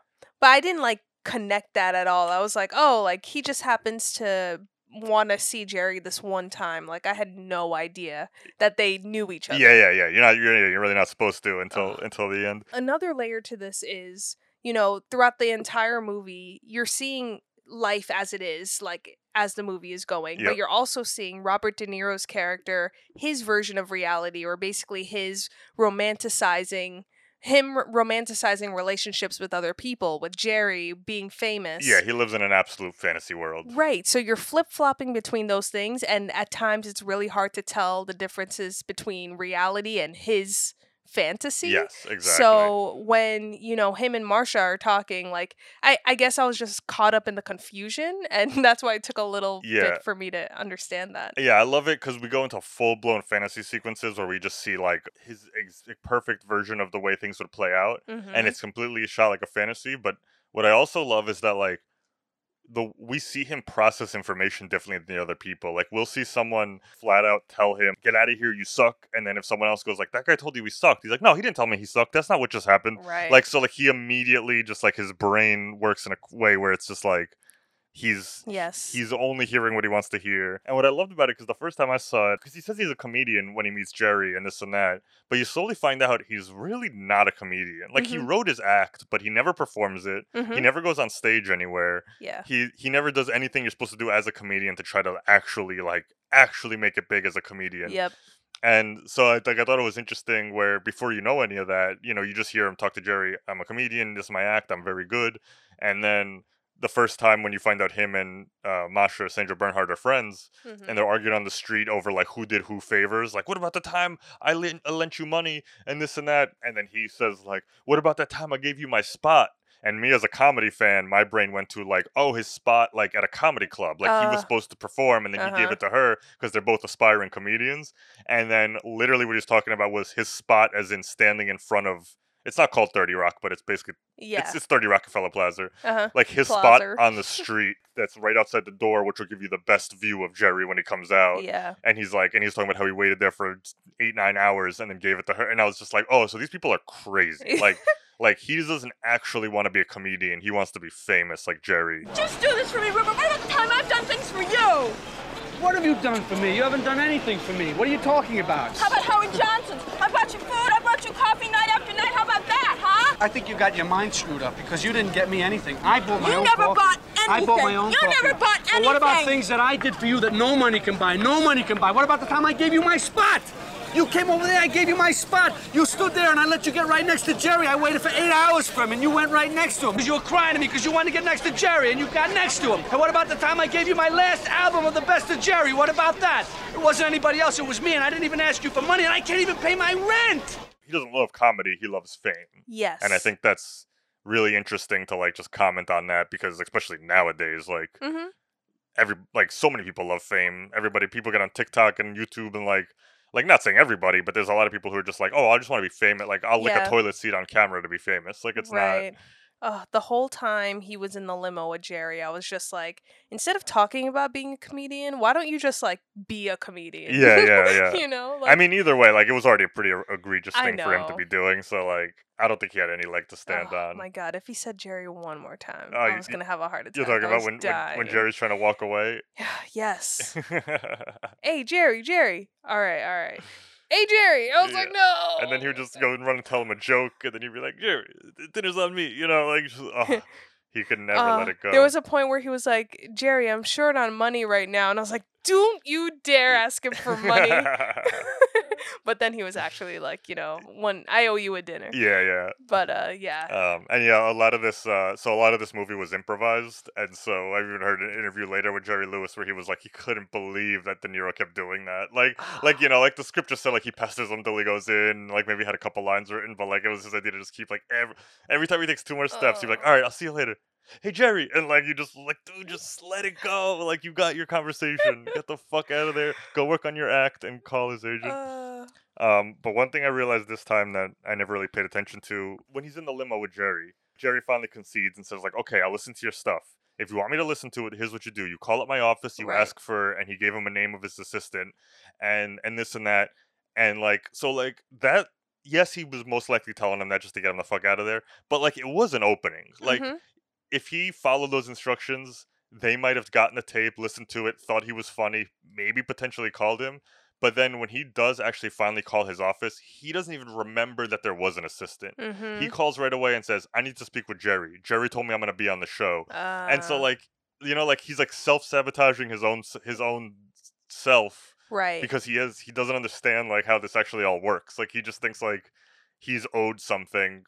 But I didn't like connect that at all. I was like, oh, like he just happens to want to see Jerry this one time. Like I had no idea that they knew each other. Yeah, yeah, yeah. You're not you're, you're really not supposed to until Ugh. until the end. Another layer to this is, you know, throughout the entire movie, you're seeing life as it is, like as the movie is going, Yep. but you're also seeing Robert De Niro's character, his version of reality, or basically his romanticizing him romanticizing relationships with other people, with Jerry being famous. Yeah, he lives in an absolute fantasy world. Right. So you're flip flopping between those things, and at times it's really hard to tell the differences between reality and his fantasy. Yes, exactly. So when you know him and Marsha are talking, like I, I guess I was just caught up in the confusion, *laughs* and that's why it took a little Yeah. bit for me to understand that. Yeah, I love it because we go into full blown fantasy sequences where we just see like his ex- perfect version of the way things would play out, Mhm. and it's completely shot like a fantasy. But what I also love is that like the we see him process information differently than the other people. Like we'll see someone flat out tell him, "Get out of here, you suck," and then if someone else goes like, "That guy told you we sucked," he's like, "No, he didn't tell me he sucked. That's not what just happened." right. Like so, like he immediately just like his brain works in a way where it's just like he's yes. he's only hearing what he wants to hear. And what I loved about it, because the first time I saw it, because he says he's a comedian when he meets Jerry and this and that, but you slowly find out he's really not a comedian. Like he Mhm. wrote his act, but he never performs it. He Mhm. never goes on stage anywhere. yeah. He he never does anything you're supposed to do as a comedian to try to actually like actually make it big as a comedian. Yep. And so I like I thought it was interesting where before you know any of that, you know, you just hear him talk to Jerry, I'm a comedian, this is my act, I'm very good. And then the first time when you find out him and uh, Masha, Sandra Bernhard are friends, Mhm. and they're arguing on the street over like who did who favors, like what about the time I lent, I lent you money and this and that, and then he says like, what about that time I gave you my spot? And me as a comedy fan, my brain went to like, oh, his spot like at a comedy club, like he was Uh, supposed to perform, and then he gave uh-huh. it to her because they're both aspiring comedians. And then literally what he was talking about was his spot, as in standing in front of. It's not called Thirty Rock, but it's basically yeah. it's, it's Thirty Rockefeller Plaza. uh-huh. Like his Plaza. spot on the street that's right outside the door, which will give you the best view of Jerry when he comes out. Yeah. And he's like, and he's talking about how he waited there for eight nine hours and then gave it to her. And I was just like, oh, so these people are crazy. *laughs* Like, like he doesn't actually want to be a comedian. He wants to be famous, like Jerry. Just do this for me, Rupert. What about the time I've done things for you? What have you done for me? You haven't done anything for me. What are you talking about? How about Howard Johnson's? I brought you food, I brought you coffee night after night. How about that, huh? I think you got your mind screwed up because you didn't get me anything. I bought my You own You never coffee. bought anything. I bought my own You coffee. never bought But what about things that I did for you that no money can buy? No money can buy. What about the time I gave you my spot? You came over there, I gave you my spot. You stood there and I let you get right next to Jerry. I waited for eight hours for him and you went right next to him. Because you were crying to me because you wanted to get next to Jerry and you got next to him. And what about the time I gave you my last album of the best of Jerry? What about that? It wasn't anybody else, it was me, and I didn't even ask you for money, and I can't even pay my rent. He doesn't love comedy. He loves fame. Yes. And I think that's really interesting to like just comment on that because especially nowadays, like Mhm. every like so many people love fame. Everybody people get on TikTok and YouTube and like like not saying everybody, but there's a lot of people who are just like, oh, I just want to be famous. Like I'll lick Yeah. a toilet seat on camera to be famous. Like it's right. Ugh, the whole time he was in the limo with Jerry, I was just like, instead of talking about being a comedian, why don't you just like be a comedian? Yeah, *laughs* yeah, yeah. you know, not. I mean, either way, like it was already a pretty e- egregious thing for him to be doing. So like, I don't think he had any leg to stand oh, on. My God, if he said Jerry one more time, Oh, I was gonna have a heart attack. You're talking about when, when when. Jerry's trying to walk away. Yeah, *sighs* yes. *laughs* hey, Jerry, Jerry. All right, all right. "Hey Jerry," I was like, "No." and then he would just go and run and tell him a joke, and then he'd be like, "Jerry, dinner's on me," you know, like just, oh, *laughs* he could never Uh, let it go. There was a point where he was like, "Jerry, I'm short on money right now," and I was like, "Don't you dare ask him for money." *laughs* *laughs* *laughs* but then he was actually like, you know, one, I owe you a dinner. yeah, yeah. But uh, yeah. Um, and yeah, a lot of this, uh, so a lot of this movie was improvised, and so I even heard an interview later with Jerry Lewis where he was like, he couldn't believe that De Niro kept doing that, like, like you know, like the script just said like he pesters him till he goes in, like maybe had a couple lines written, but like it was his idea to just keep like every every time he takes two more steps, he'd be like, Oh. all right, I'll see you later. Hey Jerry, and like you just like, dude, just let it go. Like you got your conversation. Get the fuck out of there. Go work on your act and call his agent. Uh, Um, but one thing I realized this time that I never really paid attention to when he's in the limo with Jerry, Jerry finally concedes and says like, "Okay, I'll listen to your stuff. If you want me to listen to it, here's what you do: you call up my office, you Right. ask for," and he gave him a name of his assistant, and and this and that, and like so like that. Yes, he was most likely telling him that just to get him the fuck out of there. But like, it was an opening. Like, mhm. if he followed those instructions, they might have gotten the tape, listened to it, thought he was funny, maybe potentially called him. But then when he does actually finally call his office, he doesn't even remember that there was an assistant. He Mhm. calls right away and says, "I need to speak with Jerry. Jerry told me I'm going to be on the show." and so Uh, like, you know, like he's like self-sabotaging his own his own self right. because he is he doesn't understand like how this actually all works. Like he just thinks like he's owed something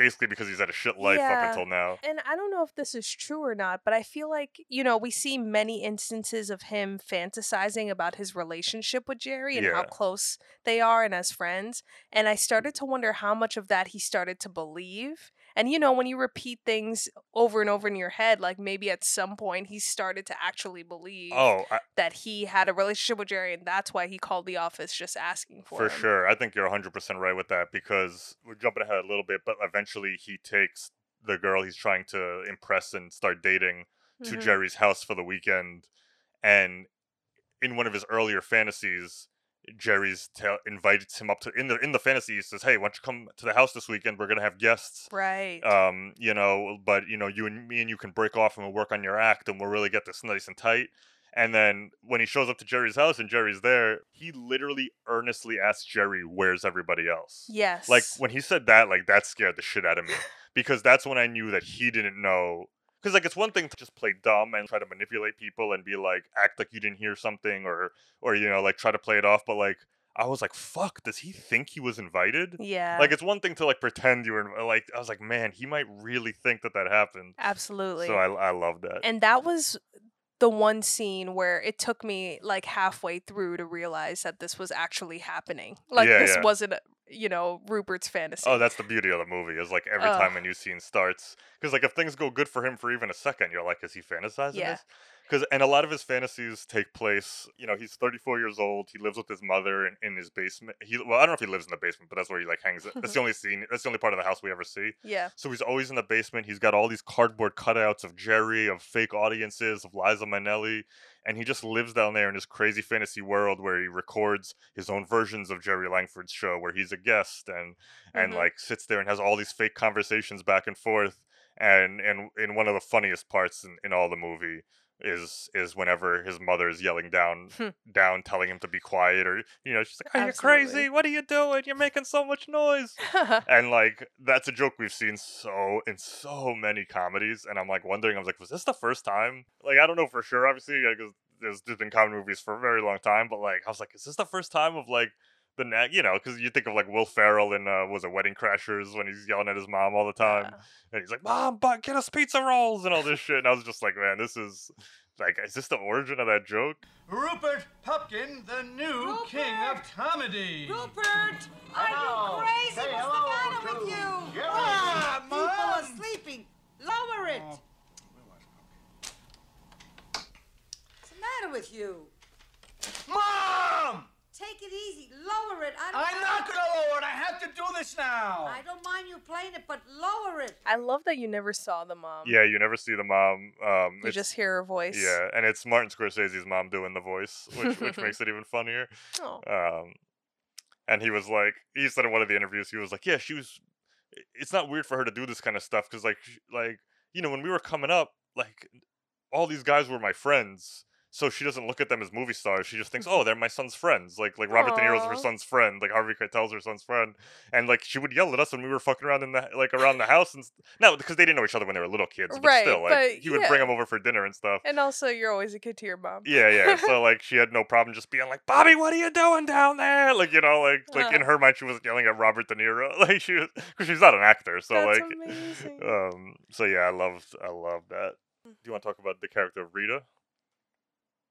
basically because he's had a shit life Yeah. up until now. and I don't know if this is true or not, but I feel like, you know, we see many instances of him fantasizing about his relationship with Jerry and how close they are and as friends. And I started mm. to wonder how much of that he started to believe. And, you know, when you repeat things over and over in your head, like maybe at some point he started to actually believe Oh, I, that he had a relationship with Jerry and that's why he called the office just asking for, For him. sure. I think you're 100% right with that because we're jumping ahead a little bit, but eventually he takes the girl he's trying to impress and start dating to Mhm. Jerry's house for the weekend. And in one of his earlier fantasies, Jerry's tell invites him up to in the in the fantasy he says, "Hey, why don't you come to the house this weekend? We're gonna have guests. Right. Um, you know, but you know, you and me and you can break off and we'll work on your act and we'll really get this nice and tight." And then when he shows up to Jerry's house and Jerry's there, he literally earnestly asks Jerry, "Where's everybody else?" yes. Like when he said that, like that scared the shit out of me because that's when I knew that he didn't know. Because like it's one thing to just play dumb and try to manipulate people and be like act like you didn't hear something or or you know like try to play it off, but like I was like, fuck, does he think he was invited? yeah. Like it's one thing to like pretend you were like I was like, man, he might really think that that happened. Absolutely. So I I love that. and that was the one scene where it took me like halfway through to realize that this was actually happening. Like Yeah, this yeah. wasn't, you know, Rupert's fantasy. Oh, that's the beauty of the movie is like every Ugh. time a new scene starts, because like if things go good for him for even a second, you're like, is he fantasizing Yeah. this? Because and a lot of his fantasies take place. You know, he's 34 years old. He lives with his mother in, in his basement. He well, I don't know if he lives in the basement, but that's where he like hangs. That's the *laughs* only scene. That's the only part of the house we ever see. yeah. So he's always in the basement. He's got all these cardboard cutouts of Jerry, of fake audiences, of Liza Minnelli, and he just lives down there in this crazy fantasy world where he records his own versions of Jerry Langford's show, where he's a guest and and Mhm. like sits there and has all these fake conversations back and forth. And and in one of the funniest parts in, in all the movie is is whenever his mother is yelling down Hmm. down telling him to be quiet or you know she's like are you crazy? What are you doing? You're making so much noise. *laughs* And like that's a joke we've seen so in so many comedies and i'm like wondering i was like was this the first time? Like i don't know for sure obviously because there's, there's been comedy movies for a very long time but like i was like is this the first time of like the na- you know because you think of like will ferrell in uh was it wedding crashers when he's yelling at his mom all the time Yeah. and he's like mom but get us pizza rolls and all this shit and i was just like man this is like is this the origin of that joke Rupert Pupkin, the new king of comedy. Rupert! Are you crazy? What's the matter with you? Ah, People Mom! are sleeping. Lower it. What's the matter with you? Mom! Take it easy. Lower it. I I'm not gonna lower it. I have to do this now. I don't mind you playing it, but lower it. I love that you never saw the mom. yeah you never see the mom um You just hear her voice. Yeah, and it's Martin Scorsese's mom doing the voice, which which *laughs* makes it even funnier. Oh. Um, and he was like, he said in one of the interviews, he was like, yeah, she was. It's not weird for her to do this kind of stuff because, like, like you know, when we were coming up, like, all these guys were my friends. So she doesn't look at them as movie stars. She just thinks, oh, they're my son's friends. Like like Robert De Niro's her son's friend. Like Harvey Keitel's her son's friend. And like she would yell at us when we were fucking around in the like around the house and s- no, because they didn't know each other when they were little kids. But Right, still, like but he would bring them over for dinner and stuff. And also, you're always a kid to your mom. Yeah, yeah. So like she had no *laughs* problem just being like, Bobby, what are you doing down there? Like you know, like like in her mind she wasn't yelling at Robert De Niro. *laughs* Like she was because she's not an actor. So That's like amazing. um so yeah, I loved I love that. Do you want to talk about the character of Rita?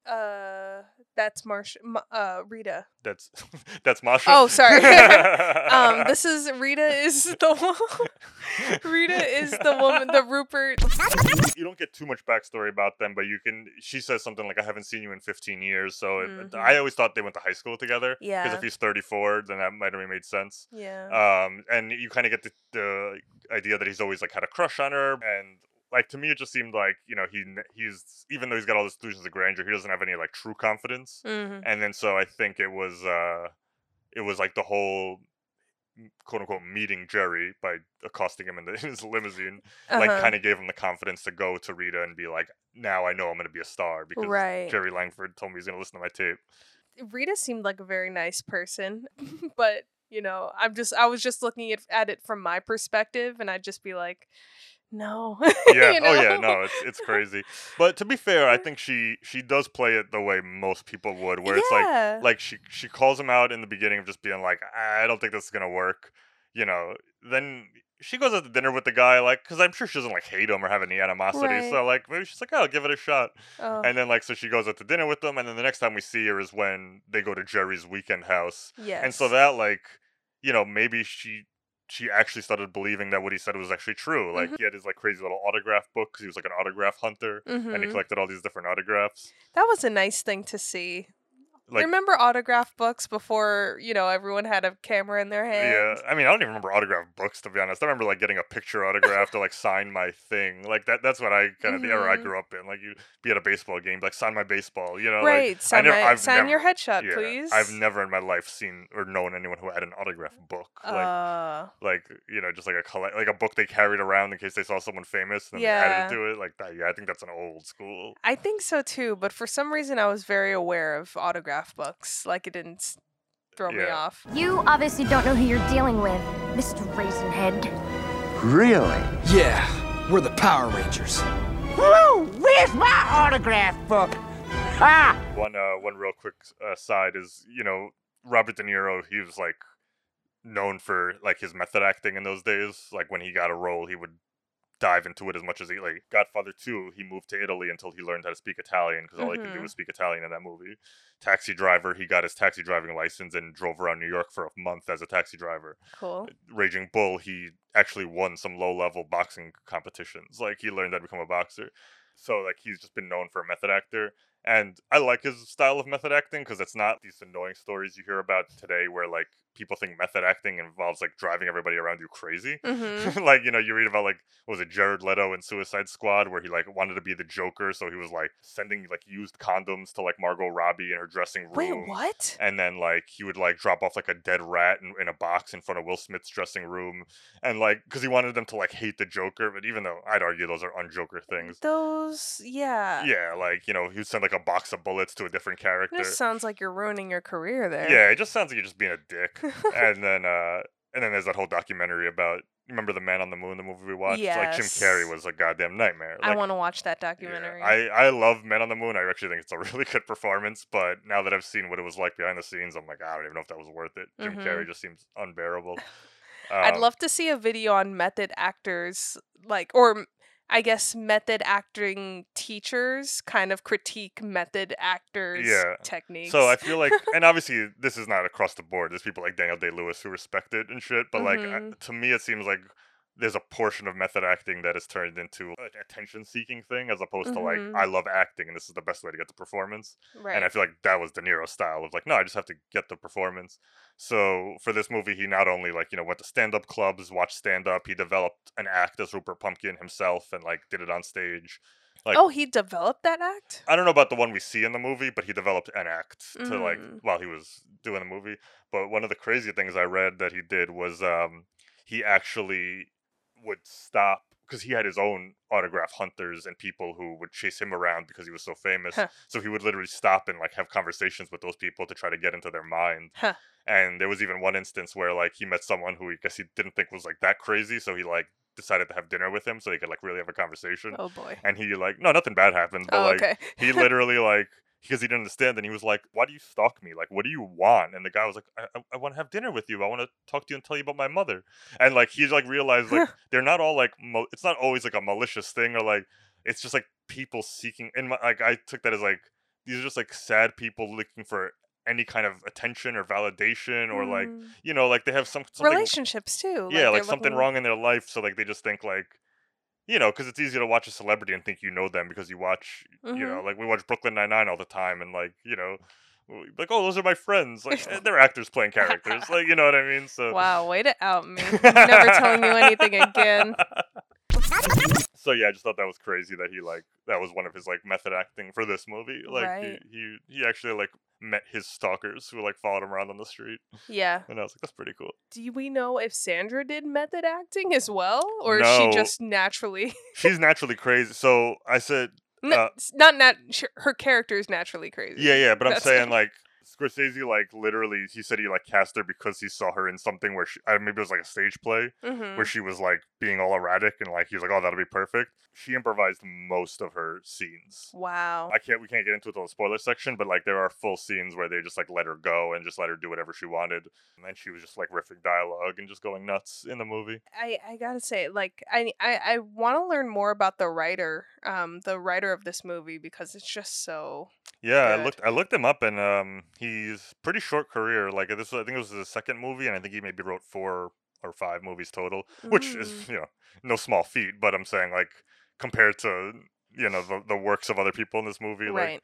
Uh, that's Marsh. Ma- uh, Rita. That's *laughs* that's Masha. Oh, sorry. *laughs* um, *laughs* this is Rita. Is the one. Rita is the woman. The Rupert. you don't get too much backstory about them, but you can. She says something like, "I haven't seen you in 15 years." So it, Mhm. I always thought they went to high school together. Yeah. Because if he's 34, then that might have made sense. Yeah. Um, and you kind of get the, the idea that he's always like had a crush on her, and like to me, it just seemed like you know he he's even though he's got all these delusions of grandeur, he doesn't have any like true confidence. hmm And then so I think it was uh, it was like the whole quote unquote meeting Jerry by accosting him in, the, *laughs* in his limousine like Uh-huh. kind of gave him the confidence to go to Rita and be like, now I know I'm gonna be a star because Right. Jerry Langford told me he's gonna listen to my tape. Rita seemed like a very nice person, *laughs* but you know, I'm just I was just looking at, at it from my perspective, and I'd just be like, no. Yeah. *laughs* you Oh yeah. No, it's it's crazy. But to be fair, I think she she does play it the way most people would, where it's like like she she calls him out in the beginning of just being like, I don't think this is gonna work. You know. Then she goes out to dinner with the guy, like, because I'm sure she doesn't like hate him or have any animosity. Right. So like maybe she's like, oh, I'll give it a shot. Oh, And then like so she goes out to dinner with them, and then the next time we see her is when they go to Jerry's weekend house. yeah And so that like, you know, maybe she she actually started believing that what he said was actually true. Like he had his like crazy little autograph book he was like an autograph hunter, and he Mhm. collected all these different autographs. that was a nice thing to see. Like Remember autograph books before you know everyone had a camera in their hand? yeah. I mean, I don't even remember autograph books to be honest. I remember like getting a picture autograph to like sign my thing. Like that. That's what I kind of the era I Mhm. grew up in. Like you be at a baseball game, like sign my baseball. You know, right. Like, sign, never- my, I've sign your headshot, yeah, please. I've never in my life seen or known anyone who had an autograph book. Like Uh, like you know just like a collect like a book they carried around in case they saw someone famous and then they added to it like that yeah i think that's an old school I think so too, but for some reason I was very aware of autograph books. Like it didn't s- throw me off. You obviously don't know who you're dealing with, Mr. Raisinhead. Really? Yeah, we're the Power Rangers. Woo! Where's my autograph book? Ah! one uh one real quick uh, side is you know robert de niro he was like known for like his method acting in those days like when he got a role he would dive into it as much as he like godfather 2 he moved to italy until he learned how to speak italian because all he could do Mhm. was speak italian in that movie taxi driver he got his taxi driving license and drove around new york for a month as a taxi driver Cool. Raging Bull, he actually won some low level boxing competitions. Like he learned how to become a boxer. So like he's just been known for a method actor. And I like his style of method acting because it's not these annoying stories you hear about today where like people think method acting involves like driving everybody around you crazy. hmm *laughs* like, you know, you read about like what was it Jared Leto in Suicide Squad where he like wanted to be the Joker, so he was like sending like used condoms to like Margot Robbie in her dressing room Wait, what? and then like he would like drop off like a dead rat in, in a box in front of Will Smith's dressing room, and like because he wanted them to like hate the Joker, but even though I'd argue those are un-Joker things, Those, yeah. yeah, like you know he would send like a box of bullets to a different character. This sounds like you're ruining your career there. Yeah, it just sounds like you're just being a dick. *laughs* and then uh and then there's that whole documentary about remember the Man on the Moon, the movie we watched? Like Jim Carrey was a goddamn nightmare. I want to watch that yeah, documentary. I, I love Men on the Moon. I actually think it's a *laughs* really good performance, but now that I've seen what it was like behind the scenes, I'm like, I don't even know if that was worth it. Jim Carrey just seems unbearable. *laughs* I'd Um, love to see a video on method actors, like, or I guess method acting teachers kind of critique method actors' Yeah. techniques. So I feel like, and obviously this is not across the board. There's people like Daniel Day Lewis who respect it and shit. But like Mhm. uh, to me, it seems like there's a portion of method acting that is turned into an attention-seeking thing, as opposed to like Mhm. I love acting and this is the best way to get the performance. right. And I feel like that was De Niro's style of like, no, I just have to get the performance. So for this movie, he not only like you know went to stand-up clubs, watched stand-up, he developed an act as Rupert Pupkin himself and like did it on stage. Like oh, he developed that act. I don't know about the one we see in the movie, but he developed an act to like Mm. while he was doing the movie. But one of the crazy things I read that he did was um he actually would stop because he had his own autograph hunters and people who would chase him around because he was so famous. Huh. So he would literally stop and like have conversations with those people to try to get into their mind. Huh. And there was even one instance where like he met someone who I guess he didn't think was like that crazy, so he like decided to have dinner with him so he could like really have a conversation. Oh boy. And he like no, nothing bad happened, but Oh, like okay. he *laughs* literally like because he didn't understand and he was like why do you stalk me like what do you want and the guy was like i, I, I want to have dinner with you i want to talk to you and tell you about my mother and like he's like realized like *laughs* they're not all like mo- it's not always like a malicious thing or like it's just like people seeking And my like i took that as like these are just like sad people looking for any kind of attention or validation or like Mm. you know like they have some relationships too. yeah, they're like something wrong in their life, so like they just think like, you know, because it's easy to watch a celebrity and think you know them because you watch, you Mm-hmm. know, like we watch Brooklyn Nine Nine all the time, and like you know, like oh those are my friends, like eh, *laughs* they're actors playing characters, like you know what I mean. So Wow, way to out me. Never telling you anything again. *laughs* *laughs* So yeah, I just thought that was crazy that he like that was one of his like method acting for this movie. Like Right. he, he he actually like met his stalkers who like followed him around on the street, Yeah. and I was like that's pretty cool. Do we know if Sandra did method acting as well, or is she just naturally? *laughs* She's naturally crazy. So I said N- Uh, not nat. Her character is naturally crazy. Yeah, yeah, but I'm saying *laughs* like Scorsese, like literally, he said he like cast her because he saw her in something where she, uh, maybe it was like a stage play Mhm. where she was like being all erratic and like he was like, oh, that'll be perfect. She improvised most of her scenes. Wow. I can't, we can't get into it the spoiler section, but like there are full scenes where they just like let her go and just let her do whatever she wanted, and then she was just like riffing dialogue and just going nuts in the movie. I, I gotta say, like, I I, I want to learn more about the writer, um, the writer of this movie because it's just so. Yeah, I looked I looked him up and um he's pretty short career. Like this was, I think it was his second movie and I think he maybe wrote four or five movies total, which is, Mm. you know, no small feat, but I'm saying like compared to, you know, the, the works of other people in this movie, like Right.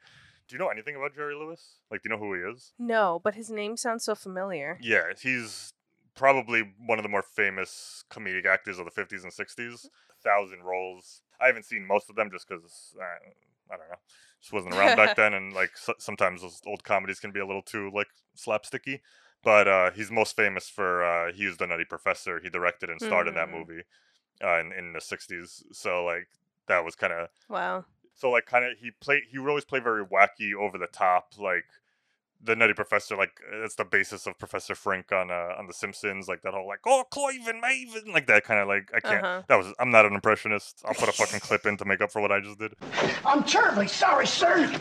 do you know anything about Jerry Lewis? Like do you know who he is? No, but his name sounds so familiar. Yeah, he's probably one of the more famous comedic actors of the 50s and 60s. A thousand roles. I haven't seen most of them just because uh, I don't know, just wasn't around back *laughs* then, and like so- sometimes those old comedies can be a little too like slapsticky. But uh, he's most famous for uh, he was the Nutty Professor. He directed and starred in that Mm. movie uh, in in the 60s. So like that was kind of Wow. so like kind of he played he would always play very wacky over the top like the nutty professor like that's the basis of professor frink on uh on the simpsons like that whole like oh Cloven and maven like that kind of like i can't Uh-huh. that was i'm not an impressionist i'll put a fucking clip in to make up for what i just did I'm terribly sorry, sir.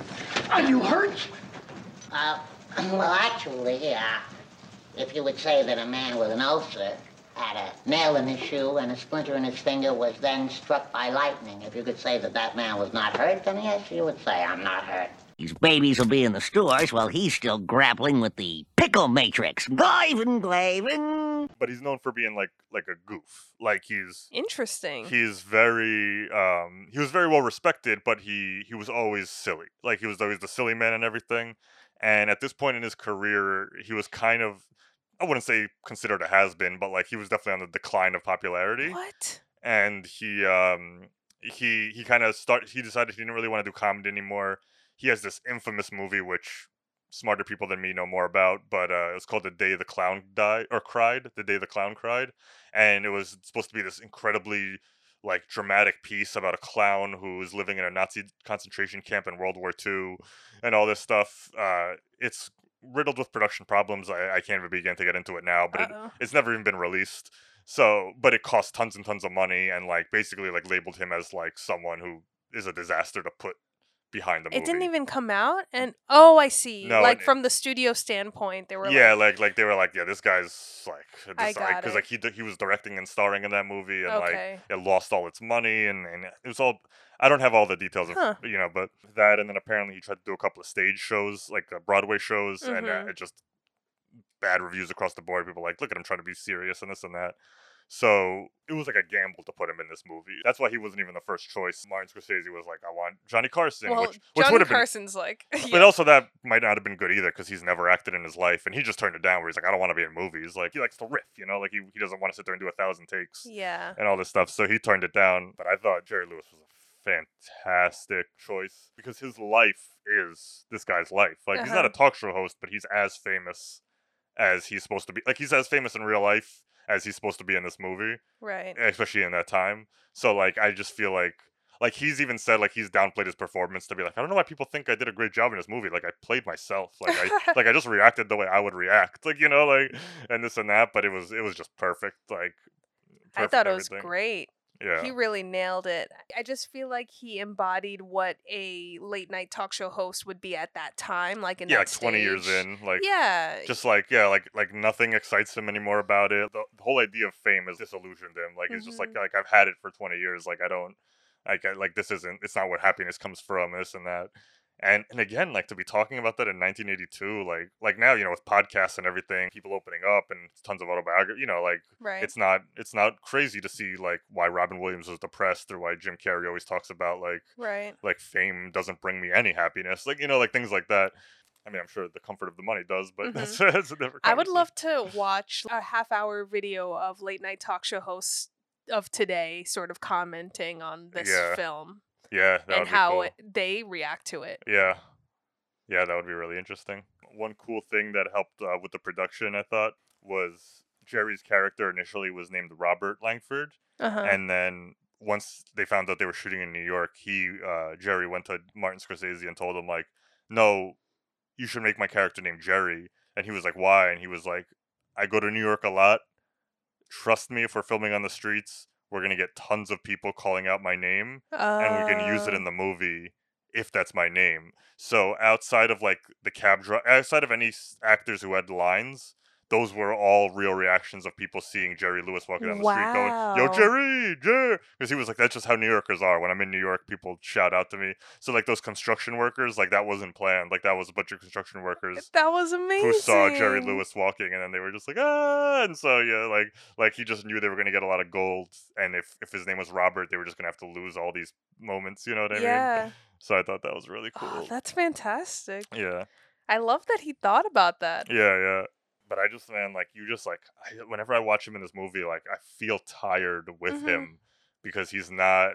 Are you hurt? Uh, *clears throat* well, actually, uh, if you would say that a man with an ulcer had a nail in his shoe and a splinter in his finger was then struck by lightning, if you could say that that man was not hurt, then yes, you would say, I'm not hurt. These babies will be in the stores while he's still grappling with the pickle matrix. Glavin, Glavin. but he's known for being like like a goof like he's Interesting. he's very um he was very well respected but he he was always silly like he was always the silly man and everything and at this point in his career he was kind of i wouldn't say considered a has-been but like he was definitely on the decline of popularity what? and he um he he kind of started he decided he didn't really want to do comedy anymore he has this infamous movie which smarter people than me know more about but uh it was called the day the clown died or cried the day the clown cried and it was supposed to be this incredibly like dramatic piece about a clown who's living in a nazi concentration camp in world war ii and all this stuff uh it's riddled with production problems i, I can't even begin to get into it now but it, it's never even been released so, but it cost tons and tons of money, and like basically like labeled him as like someone who is a disaster to put behind the movie. It didn't even come out, and oh, I see. No, like from the studio standpoint, they were yeah, like, like, like they were like, yeah, this guy's like, this, because like he he was directing and starring in that movie, and Okay. like it lost all its money, and and it was all. I don't have all the details of Huh. you know, but that, and then apparently he tried to do a couple of stage shows, like uh, Broadway shows, and uh, Mhm. it just bad reviews across the board. People like, look at him trying to be serious and this and that. So it was like a gamble to put him in this movie. That's why he wasn't even the first choice. Martin Scorsese was like, I want Johnny Carson, well, which which Johnny would have been Carson's like, *laughs* but also that might not have been good either because he's never acted in his life, and he just turned it down. Where he's like, I don't want to be in movies. Like he likes to riff, you know, like he, he doesn't want to sit there and do a thousand takes yeah. and all this stuff. So he turned it down. But I thought Jerry Lewis was a fantastic choice because his life is this guy's life. Like he's not Uh-huh. a talk show host, but he's as famous as he's supposed to be. Like he's as famous in real life as he's supposed to be in this movie, Right. especially in that time. So like I just feel like like he's even said like he's downplayed his performance to be like I don't know why people think I did a great job in this movie. Like I played myself. Like I *laughs* like I just reacted the way I would react. Like you know like and this and that. But it was it was just perfect. Like I thought it was everything. great. Yeah. He really nailed it. I just feel like he embodied what a late night talk show host would be at that time, like in yeah, like twenty years in, like yeah, just like yeah, like like nothing excites him anymore about it. The, the whole idea of fame has disillusioned him. Like it's just like Mhm. like I've had it for twenty years. Like I don't like I, like this isn't it's not what happiness comes from. This and that. And and again, like to be talking about that in 1982, like like now you know with podcasts and everything, people opening up and tons of autobiography, you know, like Right. it's not it's not crazy to see like why Robin Williams was depressed or why Jim Carrey always talks about like right. like fame doesn't bring me any happiness, like you know like things like that. I mean, I'm sure the comfort of the money does, but *laughs* that's, that's a different. Mm-hmm. I would love to watch a half hour video of late night talk show hosts of today sort of commenting on this Yeah, film Yeah, and how cool. it, they react to it. Yeah, yeah, that would be really interesting. One cool thing that helped uh, with the production, I thought, was Jerry's character initially was named Robert Langford, Uh-huh. and then once they found out they were shooting in New York, he uh, Jerry went to Martin Scorsese and told him like, "No, you should make my character named Jerry." And he was like, "Why?" And he was like, "I go to New York a lot. Trust me, if we're filming on the streets, we're gonna get tons of people calling out my name, and we can use it Uh. in the movie if that's my name." So outside of like the cab driver, outside of any s- actors who had lines. Those were all real reactions of people seeing Jerry Lewis walking down the street going, Yo, Jerry, Jerry. Because he was like, that's just how New Yorkers are. When I'm in New York, people shout out to me. So, like, those construction workers, like, that wasn't planned. Like, that was a bunch of construction workers That was amazing. who saw Jerry Lewis walking, and then they were just like, ah. And so, yeah, like, like he just knew they were going to get a lot of gold. And if, if his name was Robert, they were just going to have to lose all these moments. You know what I mean? Yeah. So, I thought that was really cool. Oh, that's fantastic. yeah. I love that he thought about that. Yeah, yeah. But I just man, like you just like I, whenever I watch him in this movie, like I feel tired with Mhm. him because he's not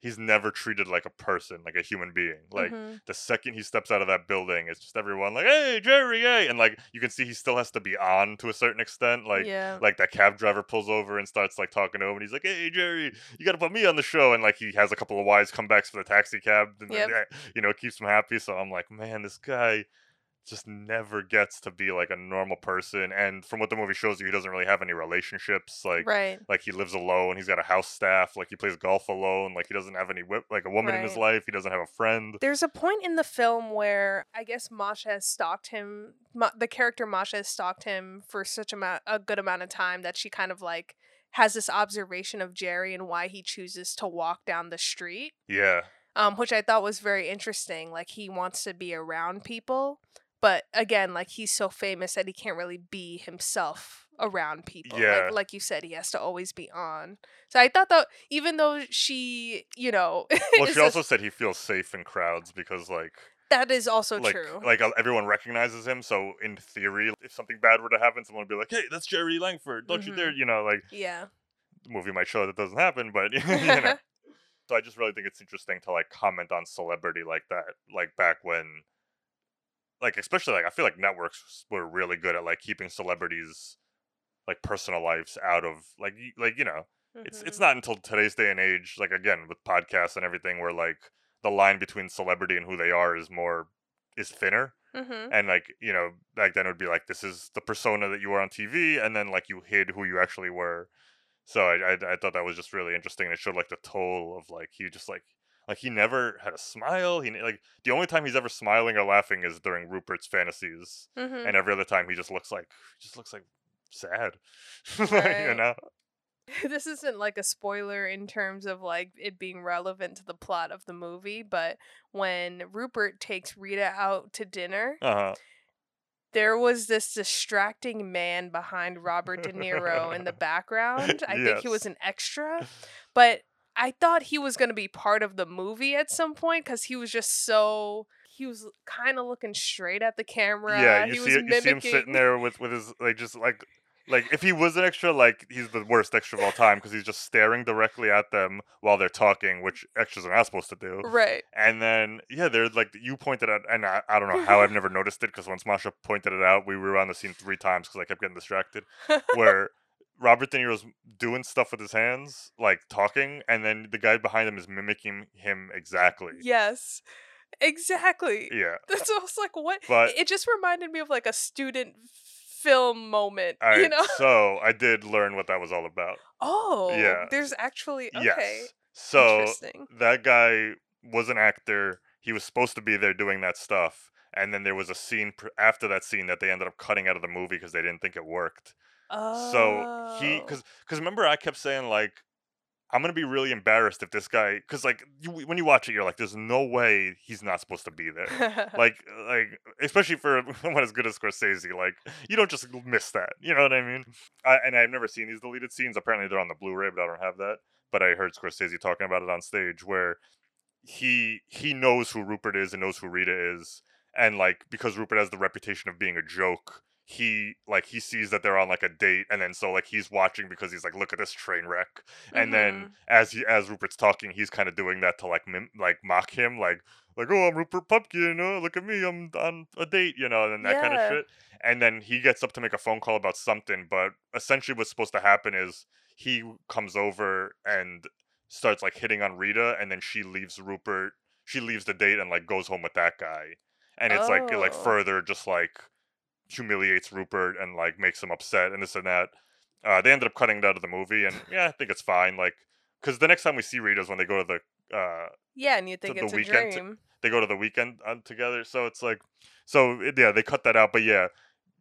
he's never treated like a person, like a human being. Like Mhm. the second he steps out of that building, it's just everyone like, "Hey, Jerry, hey!" And like you can see he still has to be on to a certain extent. Like Yeah. like that cab driver pulls over and starts like talking to him, and he's like, "Hey, Jerry, you got to put me on the show." And like he has a couple of wise comebacks for the taxi cab, and Yep. yeah, you know, keeps him happy. So I'm like, man, this guy just never gets to be like a normal person and from what the movie shows you he doesn't really have any relationships like Right. like he lives alone he's got a house staff like he plays golf alone like he doesn't have any whip like a woman in his life he doesn't have a friend There's a point in the film where I guess Masha has stalked him. Ma- the character Masha has stalked him for such a good amount of time that she kind of like has this observation of Jerry and why he chooses to walk down the street, yeah um, which I thought was very interesting. Like he wants to be around people, but again, like he's so famous that he can't really be himself around people. Yeah. Like, like you said, he has to always be on. So I thought that even though she, you know, *laughs* well she a- also said he feels safe in crowds because like that is also like true. like uh, everyone recognizes him so in theory if something bad were to happen someone would be like hey that's jerry langford don't you dare you know like yeah. the movie might show that doesn't happen, but *laughs* you know. *laughs* So I just really think it's interesting to like comment on celebrity like that, like back when, like especially like I feel like networks were really good at like keeping celebrities, like personal lives out of like like you know it's it's Mhm. not until today's day and age like again with podcasts and everything where like the line between celebrity and who they are is more is thinner Mhm. and like you know back then it would be like this is the persona that you were on TV and then like you hid who you actually were so I, I I thought that was just really interesting it showed like the toll of like you just like like he never had a smile he like the only time he's ever smiling or laughing is during Rupert's fantasies Mhm. and every other time he just looks like just looks like sad *laughs* Like, you know *laughs* this isn't like a spoiler in terms of like it being relevant to the plot of the movie, but when Rupert takes Rita out to dinner, uh-huh there was this distracting man behind Robert De Niro in the *laughs* background. I think he was an extra, but I thought he was going to be part of the movie at some point because he was just so. He was kind of looking straight at the camera. Yeah, you he see, was it, you see him sitting there with with his like just like like if he was an extra, like he's the worst extra of all time because he's just staring directly at them while they're talking, which extras are not supposed to do. Right. And then yeah, they're like you pointed out, and I, I don't know how I've *laughs* never noticed it because once Masha pointed it out, we were rewound the scene three times because I kept getting distracted. *laughs* Where Robert De Niro's doing stuff with his hands, like talking, and then the guy behind him is mimicking him exactly. Yes. Exactly. Yeah. That's almost like what But- it just reminded me of like a student film moment. Right, *laughs* you know? so I did learn what that was all about. oh. yeah. There's actually okay. Yes. So Interesting. that guy was an actor. He was supposed to be there doing that stuff, and then there was a scene pr- after that scene that they ended up cutting out of the movie because they didn't think it worked. So he, Oh. because because remember I kept saying like, I'm gonna be really embarrassed if this guy, because like you, when you watch it, you're like, there's no way he's not supposed to be there. *laughs* like like especially for *laughs* one as good as Scorsese, like you don't just miss that. You know what I mean? I, and I've never seen these deleted scenes. Apparently they're on the Blu-ray, but I don't have that. But I heard Scorsese talking about it on stage where he he knows who Rupert is and knows who Rita is, and like because Rupert has the reputation of being a joke. He like he sees that they're on like a date, and then so like he's watching because he's like, look at this train wreck, and then mm-hmm. as he as Rupert's talking, he's kind of doing that to like mim- like mock him, like like oh I'm Rupert Pupkin, oh uh, look at me, I'm on a date, you know, and that kind of shit. And then he gets up to make a phone call about something, but essentially what's supposed to happen is he comes over and starts like hitting on Rita, and then she leaves Rupert. She leaves the date and like goes home with that guy, and it's like it like Oh. further just like humiliates Rupert and like makes him upset and this and that. Uh, they ended up cutting it out of the movie, and *laughs* yeah, I think it's fine. Like, because the next time we see Rita is when they go to the uh, yeah, and you to think the it's a weekend dream. they go to the weekend uh, together. So it's like, so it- yeah, they cut that out. But yeah,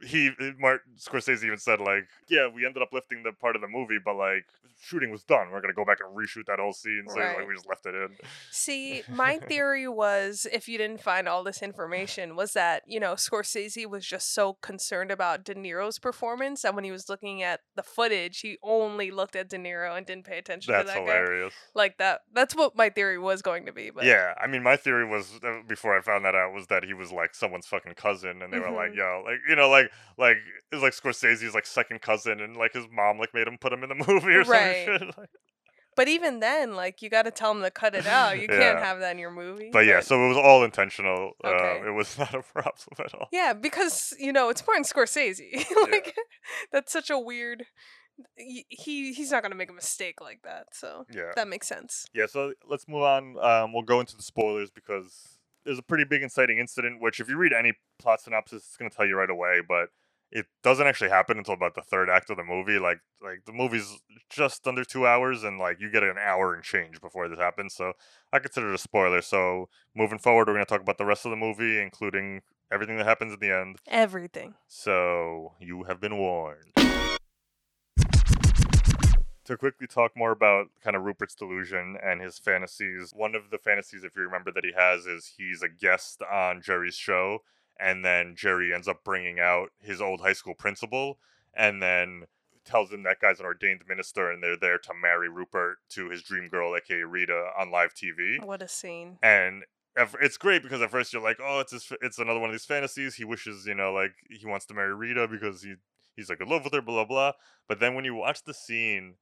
he Martin Scorsese even said like, yeah, we ended up lifting the part of the movie, but like shooting was done. We're gonna go back and reshoot that whole scene. So Right. like, we just left it in. See, *laughs* my theory was if you didn't find all this information, was that, you know, Scorsese was just so concerned about De Niro's performance that when he was looking at the footage, he only looked at De Niro and didn't pay attention That's to that hilarious. guy. Like that. That's what my theory was going to be. But Yeah, I mean, my theory was uh, before I found that out was that he was like someone's fucking cousin, and they were like, Mhm. "Yo, like you know, like like it's like Scorsese's like second cousin, and like his mom like made him put him in the *laughs* movie or Right. some shit." Like- But even then, like you got to tell him to cut it out. You *laughs* can't have that in your movie. But yeah, so it was all intentional. Okay. Uh, it was *laughs* not a problem at all. Yeah, because you know it's Martin Scorsese. like that's such a weird. He he's not gonna make a mistake like that. So Yeah. that makes sense. Yeah, so let's move on. Um, we'll go into the spoilers because there's a pretty big inciting incident, which if you read any plot synopsis, it's going to tell you right away. But it doesn't actually happen until about the third act of the movie. Like, like the movie's just under two hours, and like you get an hour and change before this happens. So I consider it a spoiler. So moving forward, we're going to talk about the rest of the movie, including everything that happens at the end. Everything. So you have been warned. To quickly talk more about kind of Rupert's delusion and his fantasies, one of the fantasies, if you remember, that he has is he's a guest on Jerry's show, and then Jerry ends up bringing out his old high school principal, and then tells him that guy's an ordained minister, and they're there to marry Rupert to his dream girl, aka Rita, on live TV What a scene. and it's great because at first you're like, oh, it's his, it's another one of these fantasies. He wishes, you know, like he wants to marry Rita because he he's like in love with her, blah blah blah. But then when you watch the scene,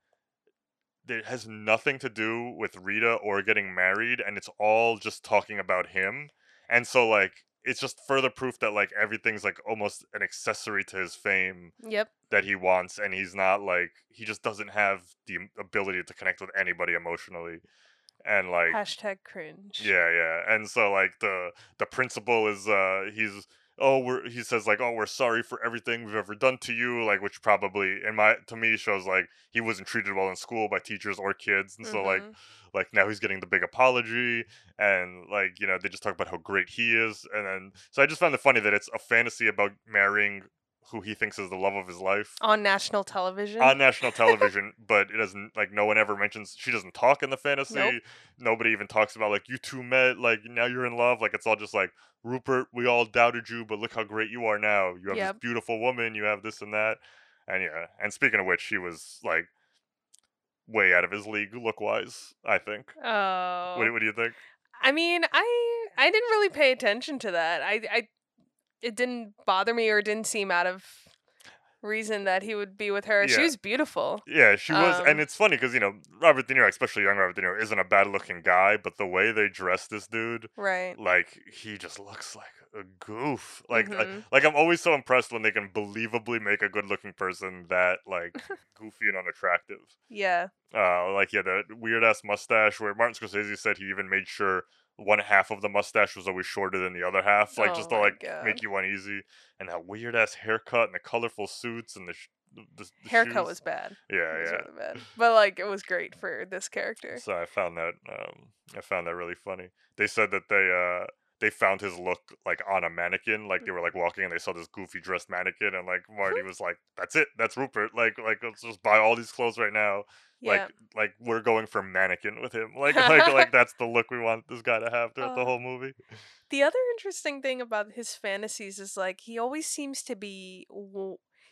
it has nothing to do with Rita or getting married, and it's all just talking about him. And so like it's just further proof that like everything's like almost an accessory to his fame Yep. that he wants and he's not like he just doesn't have the ability to connect with anybody emotionally and like Hashtag cringe. yeah, yeah. And so like the the principal is uh he's oh we're he says like oh we're sorry for everything we've ever done to you like which probably in my to me shows like he wasn't treated well in school by teachers or kids and so like Mhm. like now he's getting the big apology and like you know they just talk about how great he is and then so I just found it funny that it's a fantasy about marrying who he thinks is the love of his life On national television. on national television, *laughs* but it doesn't like no one ever mentions she doesn't talk in the fantasy. Nope. Nobody even talks about like you two met, like now you're in love. Like it's all just like Rupert, we all doubted you, but look how great you are now. You have Yep. this beautiful woman, you have this and that. And yeah, and speaking of which, she was like way out of his league look wise, I think. oh. What, what do you think? I mean, I I didn't really pay attention to that. I I it didn't bother me or didn't seem out of reason that he would be with her. She was beautiful. Yeah, she was, Um, and it's funny because you know Robert De Niro, especially young Robert De Niro, isn't a bad looking guy, but the way they dress this dude, Right. like he just looks like a goof. Like I- Mhm. like I'm always so impressed when they can believably make a good looking person that like *laughs* goofy and unattractive. Yeah. Uh, like he had a weird ass mustache where Martin Scorsese said he even made sure one half of the mustache was always shorter than the other half, like just Oh to like God. make you uneasy. And that weird ass haircut and the colorful suits and the, sh- the, the Haircut shoes. was bad. Yeah, It was yeah. really bad. But like it was great for this character. So I found that um, I found that really funny. They said that they uh they found his look like on a mannequin, like they were like walking and they saw this goofy dressed mannequin, and like Marty was like, "That's it, that's Rupert. Like like let's just buy all these clothes right now. Yeah. Like like we're going for mannequin with him. Like *laughs* like like *laughs* that's the look we want this guy to have throughout the Uh, whole movie. The other interesting thing about his fantasies is like he always seems to be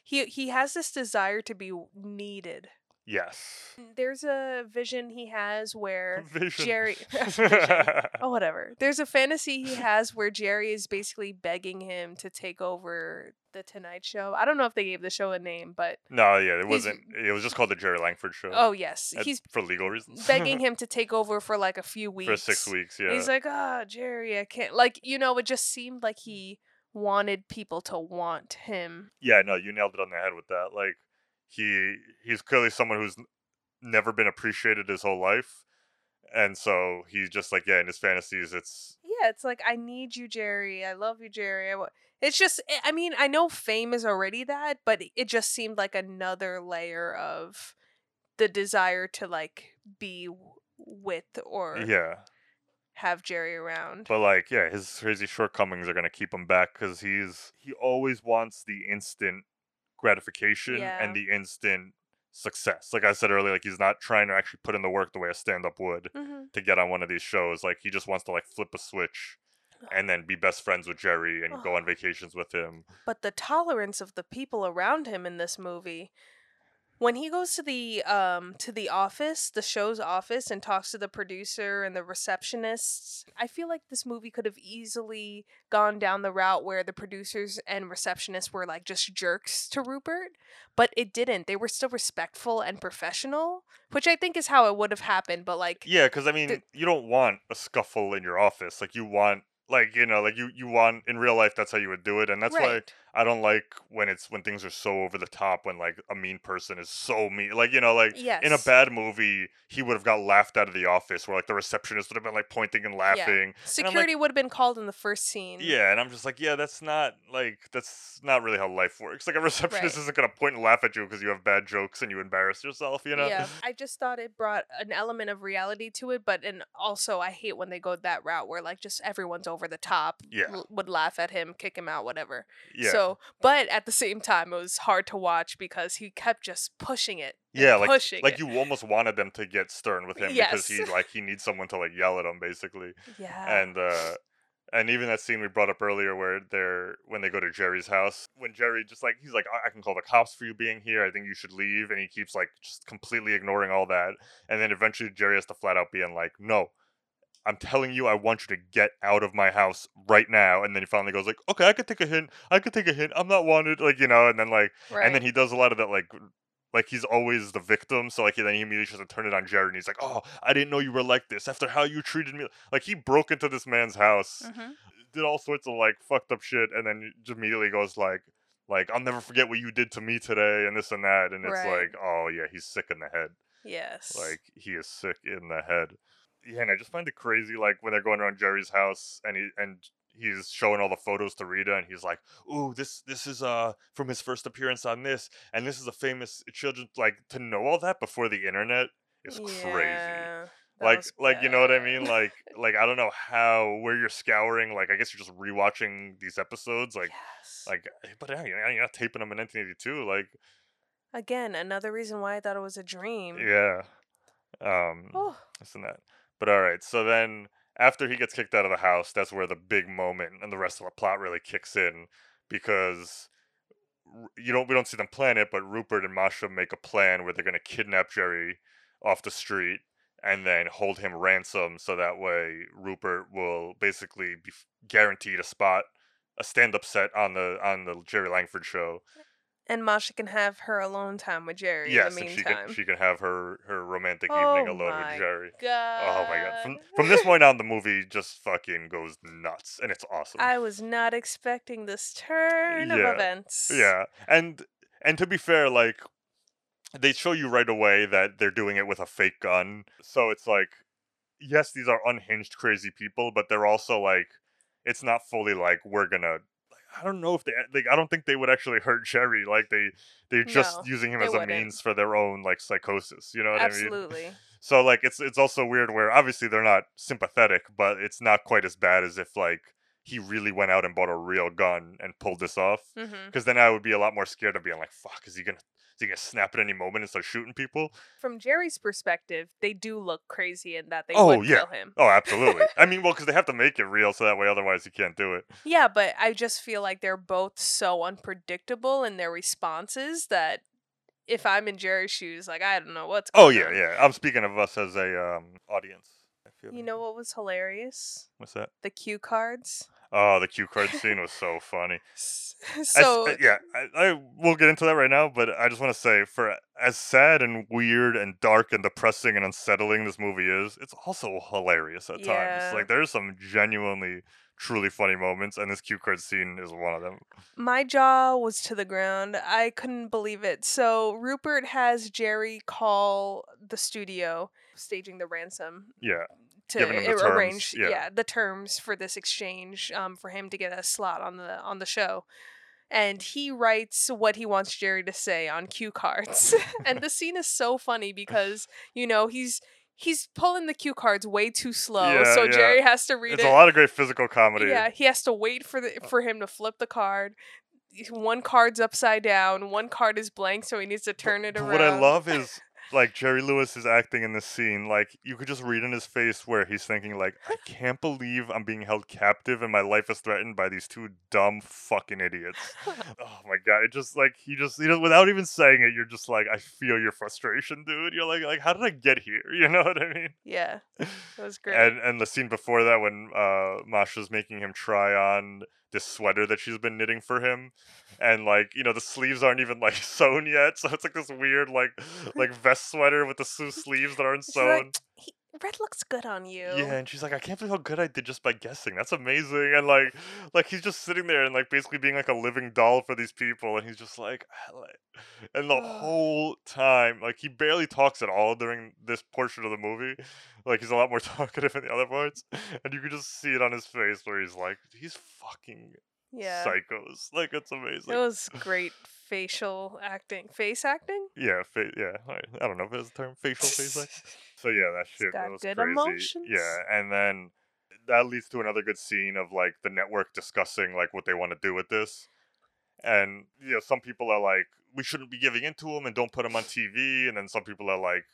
he he has this desire to be needed. Yes. There's a vision he has *laughs* where Vision. Jerry. *laughs* *laughs* Oh whatever. There's a fantasy he has where Jerry is basically begging him to take over the Tonight Show. I don't know if they gave the show a name, but No, yeah, it wasn't. It was just called the Jerry Langford Show. oh yes, he's for legal reasons. begging him to take over for like a few weeks. for six weeks. Yeah. He's like, "Ah, Jerry, I can't." Like, you know, it just seemed like he wanted people to want him. Yeah, no, you nailed it on the head with that. Like he he's clearly someone who's never been appreciated his whole life. And so he's just like, yeah, in his fantasies it's Yeah, it's like, "I need you, Jerry. I love you, Jerry." I It's just I- I mean, I know fame is already that, but it just seemed like another layer of the desire to like be with or yeah. have Jerry around. But like, yeah, his crazy shortcomings are gonna keep him back because he's he always wants the instant gratification Yeah. and the instant success. Like I said earlier, like he's not trying to actually put in the work the way a stand up would Mhm. to get on one of these shows. Like he just wants to like flip a switch and then be best friends with Jerry and go on vacations with him. but the tolerance of the people around him in this movie when he goes to the um to the office the show's office and talks to the producer and the receptionists i feel like this movie could have easily gone down the route where the producers and receptionists were like just jerks to rupert but it didn't they were still respectful and professional which i think is how it would have happened but like Yeah, because I mean, you don't want a scuffle in your office. Like you want, like you know, like you you want in real life. That's how you would do it, and that's why Right. I don't like when it's when things are so over the top. When like a mean person is so mean, like you know, like in a bad movie, he would have got laughed out of the office, where like the receptionist would have been like pointing and laughing. yeah. I'm like, security would have been called in the first scene yeah, and I'm just like, yeah, that's not like that's not really how life works. Like a *laughs* receptionist Right. isn't gonna point and laugh at you because you have bad jokes and you embarrass yourself, you know? Yeah, I just thought it brought an element of reality to it, but and also I hate when they go that route where like just everyone's over the top, Yeah. l- would laugh at him, kick him out, whatever. Yeah. So, but at the same time, it was hard to watch because he kept just pushing it. Yeah, like pushing like it. you almost wanted them to get stern with him because he like he needs someone to like yell at him basically. Yeah. And uh and even that scene we brought up earlier where they're when they go to Jerry's house, when Jerry just like he's like I I can call the cops for you being here. I think you should leave and he keeps like just completely ignoring all that. And then eventually Jerry has to flat out being like, "No. I'm telling you I want you to get out of my house right now." And then he finally goes like, "Okay, I could take a hint. I could take a hint. I'm not wanted." Like, you know, and then like and then he does a lot of that like like he's always the victim so like then he immediately tries to turn it on jerry and he's like oh i didn't know you were like this after how you treated me like he broke into this man's house Mhm. did all sorts of like fucked up shit and then just immediately goes like like i'll never forget what you did to me today and this and that and it's Right. like oh yeah he's sick in the head Yes. like he is sick in the head yeah and i just find it crazy like when they're going around jerry's house and he and he's showing all the photos to rita and he's like ooh this this is uh from his first appearance on this and this is a famous children like to know all that before the internet is crazy Yeah, that like like you know what i mean *laughs* like like i don't know how where you're scouring like i guess you're just rewatching these episodes like like but yeah, you're not- you're not taping them in 1982 like Again, another reason why I thought it was a dream. yeah um Oh. this and that but all right so then after he gets kicked out of the house that's where the big moment and the rest of the plot really kicks in because you don't we don't see them plan it but rupert and masha make a plan where they're going to kidnap jerry off the street and then hold him ransom so that way rupert will basically be guaranteed a spot a stand-up set on the on the jerry langford show And Masha can have her alone time with Jerry yes, in the and she can she can have her her romantic Oh evening alone my with Jerry. God. Oh my god! From from this point on, the movie just fucking goes nuts, and it's awesome. I was not expecting this turn of Yeah. events. Yeah, and and to be fair, like they show you right away that they're doing it with a fake gun. So it's like, yes, these are unhinged, crazy people, but they're also like, it's not fully like we're gonna. I don't know if they like. I don't think they would actually hurt Jerry. Like they they're just No, using him as a wouldn't. means for their own like psychosis. You know what I mean? Absolutely. So like it's it's also weird where obviously they're not sympathetic, but it's not quite as bad as if like he really went out and bought a real gun and pulled this off. Mm-hmm. Because then I would be a lot more scared of being like, "Fuck, is he gonna he gonna snap at any moment and start shooting people?" From Jerry's perspective, they do look crazy in that they oh would yeah, kill him. oh absolutely. I mean, *laughs* well, because they have to make it real so that way otherwise you can't do it. Yeah, but I just feel like they're both so unpredictable in their responses that if I'm in Jerry's shoes, like I don't know what's Oh yeah, on. yeah. I'm speaking of us as a um audience. I feel You know what was hilarious? what's that? The cue cards. Oh, the cue card scene was so funny. So uh, yeah, I, I we'll get into that right now, but I just want to say, for as sad and weird and dark and depressing and unsettling this movie is, it's also hilarious at Yeah. times. Like there's some genuinely, truly funny moments, and this cue card scene is one of them. my jaw was to the ground. I couldn't believe it. So Rupert has Jerry call the studio staging the ransom Yeah, to Giving him the a- terms, arrange yeah. the terms for this exchange um, for him to get a slot on the on the show and he writes what he wants jerry to say on cue cards *laughs* and the scene is so funny because you know he's he's pulling the cue cards way too slow Yeah, so yeah. jerry has to read it's it a lot of great physical comedy. yeah he has to wait for the for him to flip the card one card's upside down one card is blank so he needs to turn it around What I love is like Jerry Lewis is acting in this scene. Like you could just read in his face where he's thinking like, I can't believe I'm being held captive and my life is threatened by these two dumb fucking idiots. *laughs* oh my god! It just like he just you know without even saying it, you're just like, I feel your frustration, dude. You're like like how did I get here? *laughs* You know what I mean? yeah it was great And and the scene before that when uh Masha's making him try on this sweater that she's been knitting for him. And like, you know, the sleeves aren't even like *laughs* sewn yet. So it's like this weird like like vest sweater with the sleeves that aren't sewn. like, "He- red looks good on you Yeah, and she's like, I can't believe how good I did just by guessing. That's amazing. And like, like he's just sitting there and like basically being like a living doll for these people, and he's just like, "Ah, and the whole time, like he barely talks at all during this portion of the movie. Like he's a lot more *laughs* talkative in the other parts, and you can just see it on his face where he's like, he's fucking yeah psychos. Like it's amazing. It was great facial acting. Face acting? Yeah, fa- yeah. I, I don't know if there's a term facial face acting. *laughs* So yeah, that shit that was good crazy. emotions. Yeah, and then that leads to another good scene of like the network discussing like what they want to do with this. And you know, some people are like, we shouldn't be giving into him and don't put him on TV. And then some people are like,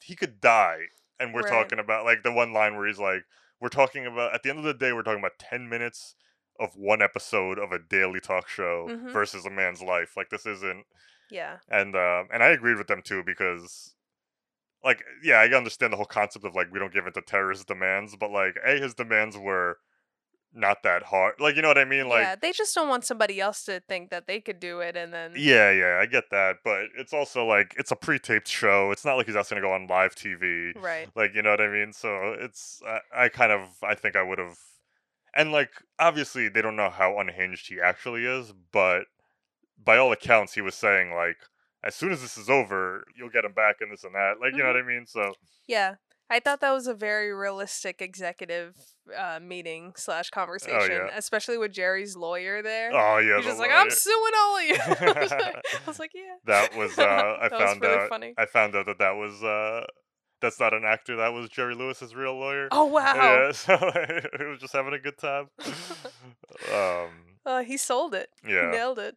he could die. And we're Right. talking about like the one line where he's like, we're talking about at the end of the day, we're talking about ten minutes of one episode of a daily talk show Mhm. versus a man's life. Like this isn't Yeah. and um, and I agreed with them too because, like, yeah, I understand the whole concept of like we don't give in to terrorist demands, but like, a his demands were not that hard. Like, you know what I mean? Like, yeah, they just don't want somebody else to think that they could do it and then yeah, yeah, I get that, but it's also like it's a pre-taped show. It's not like he's also gonna go on live TV. Right. Like, you know what I mean? So it's I, I kind of I think I would have, and like obviously they don't know how unhinged he actually is, but by all accounts he was saying like as soon as this is over you'll get him back and this and that. Like, you know what I mean? So Yeah. I thought that was a very realistic executive uh, meeting slash conversation, yeah. especially with Jerry's lawyer there. Oh, yeah, he's the just like, "I'm suing all of you." *laughs* I was like, I was *laughs* like, "Yeah." that was uh I *laughs* That was found really out funny. I found out that that was uh that's not an actor. That was Jerry Lewis's real lawyer. Oh, wow. Yeah, *laughs* so he was just having a good time. *laughs* um, Uh, he sold it. Yeah. He nailed it.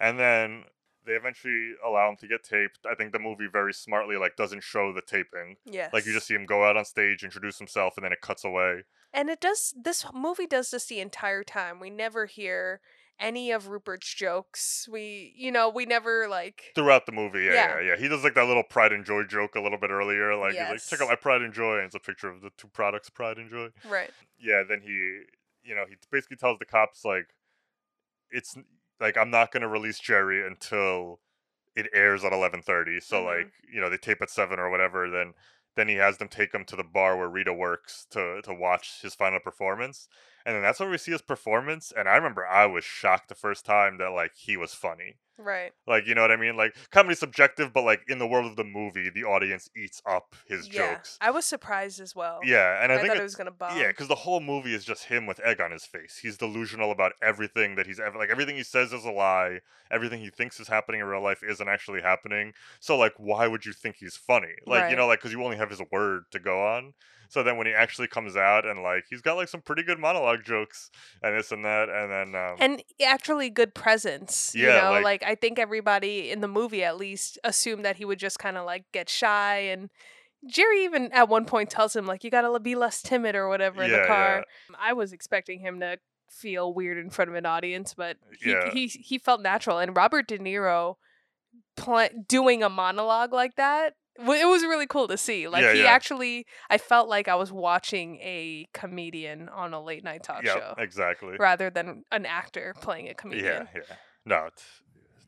and then they eventually allow him to get taped. I think the movie very smartly like doesn't show the taping. Yeah, Like you just see him go out on stage, introduce himself, and then it cuts away. And it does this movie does this the entire time. We never hear any of Rupert's jokes. We you know, we never like Throughout the movie, yeah, Yeah. yeah, yeah. He does like that little pride and joy joke a little bit earlier. Like he's like, check out my pride and joy, and it's a picture of the two products, pride and joy. Right. yeah then he you know he basically tells the cops like it's like I'm not gonna release Jerry until it airs at 11:30. So Mhm. like you know they tape at seven or whatever. Then then he has them take him to the bar where Rita works to to watch his final performance. And then that's when we see his performance. And I remember I was shocked the first time that like he was funny. Right. Like you know what I mean? Like comedy's subjective, but like in the world of the movie, the audience eats up his yeah. jokes. I was surprised as well. Yeah, and I, I think thought it- it was gonna bomb. Yeah, because the whole movie is just him with egg on his face. He's delusional about everything that he's ever like. Everything he says is a lie. Everything he thinks is happening in real life isn't actually happening. So like, why would you think he's funny? Like Right. you know, like because you only have his word to go on. So then when he actually comes out and like he's got like some pretty good monologue jokes and this and that, and then um, and actually good presence. you Yeah, know, like- like, I think everybody in the movie at least assumed that he would just kind of like get shy and. Jerry even at one point tells him like you gotta be less timid or whatever in Yeah, the yeah. car. I was expecting him to feel weird in front of an audience, but he Yeah. he, he felt natural. And Robert De Niro pl- doing a monologue like that, it was really cool to see. Like Yeah, he yeah. actually, I felt like I was watching a comedian on a late night talk yeah, show exactly. rather than an actor playing a comedian. Yeah, yeah. No, it's,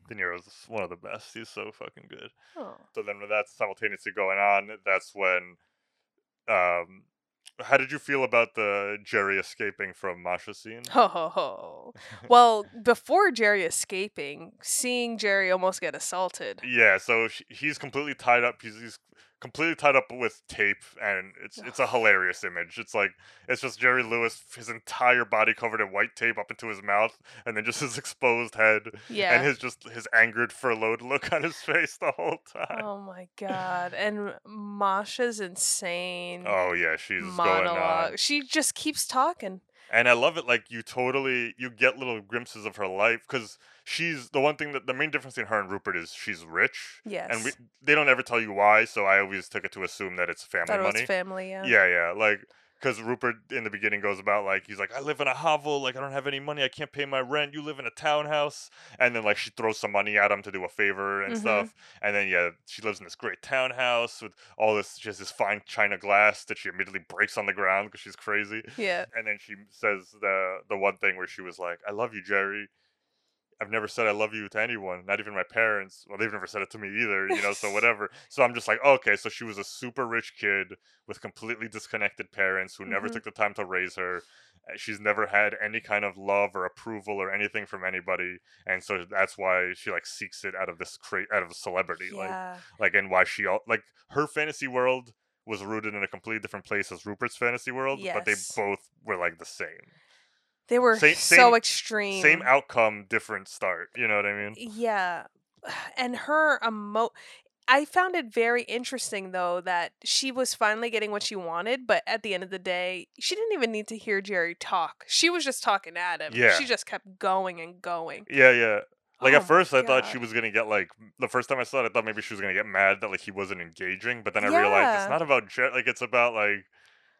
De Niro's one of the best. He's so fucking good. Oh. So then when that's simultaneously going on, that's when um how did you feel about the Jerry escaping from Masha scene? Ho ho ho. *laughs* Well, before Jerry escaping, seeing Jerry almost get assaulted. Yeah, so he's completely tied up. He's, he's completely tied up with tape, and it's it's a hilarious image. It's like it's just Jerry Lewis, his entire body covered in white tape up into his mouth, and then just his exposed head, Yeah. and his just his angered, furloughed look on his *laughs* face the whole time. Oh my god. And Masha's insane. Oh yeah, she's going on. monologue. She just keeps talking. And I love it. Like you totally, you get little glimpses of her life because she's the one thing that the main difference in her and Rupert is she's rich. Yes. And we, they don't ever tell you why, so I always took it to assume that it's family Thought it was family, yeah. Yeah, yeah. Like because Rupert in the beginning goes about like he's like I live in a hovel, like I don't have any money, I can't pay my rent. You live in a townhouse, and then like she throws some money at him to do a favor and Mhm. stuff. And then yeah, she lives in this great townhouse with all this. She has this fine china glass that she immediately breaks on the ground because she's crazy. Yeah. And then she says the the one thing where she was like, "I love you, Jerry." I've never said I love you to anyone, not even my parents. Well, they've never said it to me either, you know, so *laughs* whatever. So I'm just like, okay, so she was a super rich kid with completely disconnected parents who never Mhm. took the time to raise her. Uh, She's never had any kind of love or approval or anything from anybody, and so that's why she like seeks it out of this cra- out of a celebrity, Yeah. like like and why she al- like her fantasy world was rooted in a completely different place as Rupert's fantasy world, but they both were like the same. They were Same- so same- extreme. Same outcome, different start. You know what I mean? Yeah. *sighs* And her emo I found it very interesting though that she was finally getting what she wanted, but at the end of the day, she didn't even need to hear Jerry talk. She was just talking at him. Yeah. She just kept going and going. Yeah, yeah. Like Oh at first, I thought she was gonna get like the first time I saw it, I thought maybe she was gonna get mad that like he wasn't engaging, but then I realized it's not about Jet. Like it's about like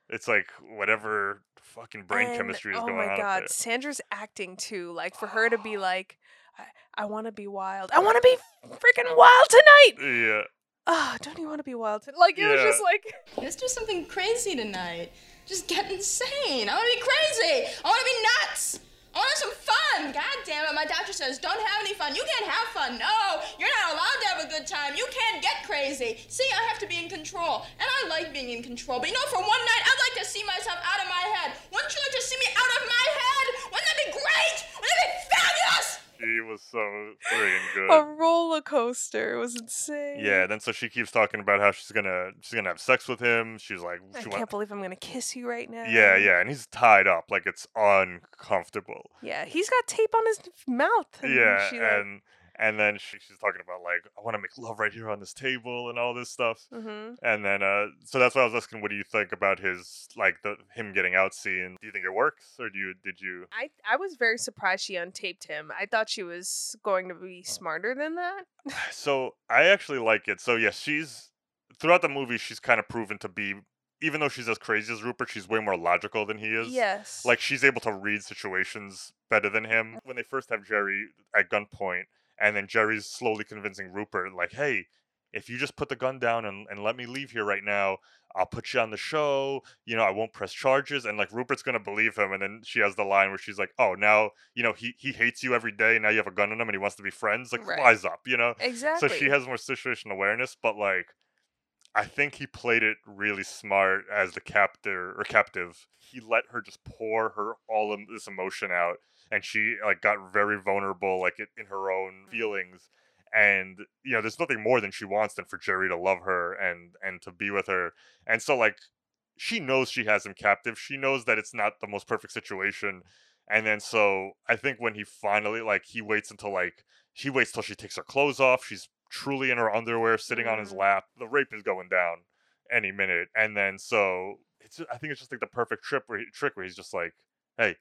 it's like whatever fucking brain And, chemistry is oh going my on. up god, there. Sandra's acting too. Like for her to be *gasps* like, I, I want to be wild. I want to be freaking wild tonight. Yeah. Oh, don't you want to be wild tonight? Like it was just like *laughs* Let's do something crazy tonight. Just get insane. I want to be crazy. I want to be nuts. Oh, I want to have some fun. God damn it. My doctor says don't have any fun. You can't have fun. No, you're not allowed to have a good time. You can't get crazy. See, I have to be in control. And I like being in control. But you know, for one night, I'd like to see myself out of my head. Wouldn't you like to see me out of my head? Wouldn't that be great? Wouldn't that be fabulous? He was so friggin' *laughs* good. a roller coaster. It was insane. Yeah, then so she keeps talking about how she's gonna she's gonna have sex with him. She's like, I can't wa- believe I'm gonna kiss you right now. yeah, yeah, and he's tied up like it's uncomfortable. Yeah, he's got tape on his mouth. and yeah, she, like- and and then she, she's talking about like I want to make love right here on this table and all this stuff. Mhm. And then uh, so that's why I was asking, what do you think about his like the him getting out scene? Do you think it works, or do you did you? I I was very surprised she untaped him. I thought she was going to be smarter than that. *sighs* So I actually like it. So yes, she's throughout the movie she's kind of proven to be. Even though she's as crazy as Rupert, she's way more logical than he is. Yes. Like she's able to read situations better than him. When they first have Jerry at gunpoint, and then Jerry's slowly convincing Rupert, like, "Hey, if you just put the gun down and, and let me leave here right now, I'll put you on the show. You know, I won't press charges. And like Rupert's gonna believe him. And then she has the line where she's like, "Oh, now you know he he hates you every day. Now you have a gun on him, and he wants to be friends. Like, Right. wise up, you know." Exactly. So she has more situational awareness, but like, I think he played it really smart as the captor or captive. He let her just pour her all of this emotion out, and she like got very vulnerable, like in, her own mm-hmm. feelings. And you know, there's nothing more than she wants than for Jerry to love her and and to be with her. And so like, she knows she has him captive. She knows that it's not the most perfect situation. And then so I think when he finally like he waits until like he waits till she takes her clothes off. She's truly in her underwear, sitting on his mm-hmm. lap. The rape is going down any minute. And then so it's I think it's just like the perfect trip where he, trick where he's just like, hey,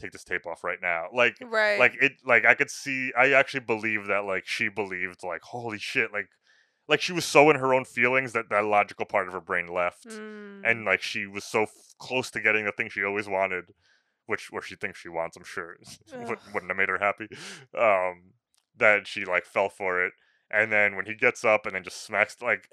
take this tape off right now. Like Right. like it like I could see I actually believe that like she believed like holy shit like like she was so in her own feelings that that logical part of her brain left Mm. and like she was so f- close to getting the thing she always wanted which where she thinks she wants i'm sure *laughs* wouldn't have made her happy *laughs* um that she like fell for it and then when he gets up and then just smacks like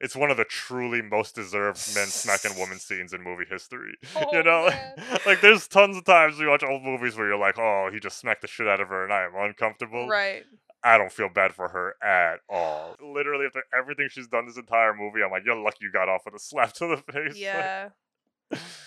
it's one of the truly most deserved men smacking woman *laughs* scenes in movie history *laughs* you Oh, know man. *laughs* like there's tons of times we watch old movies where you're like oh he just smacked the shit out of her and i am uncomfortable Right. I don't feel bad for her at all. Literally, after everything she's done this entire movie, I'm like, you're lucky you got off with a slap to the face. Like, Yeah.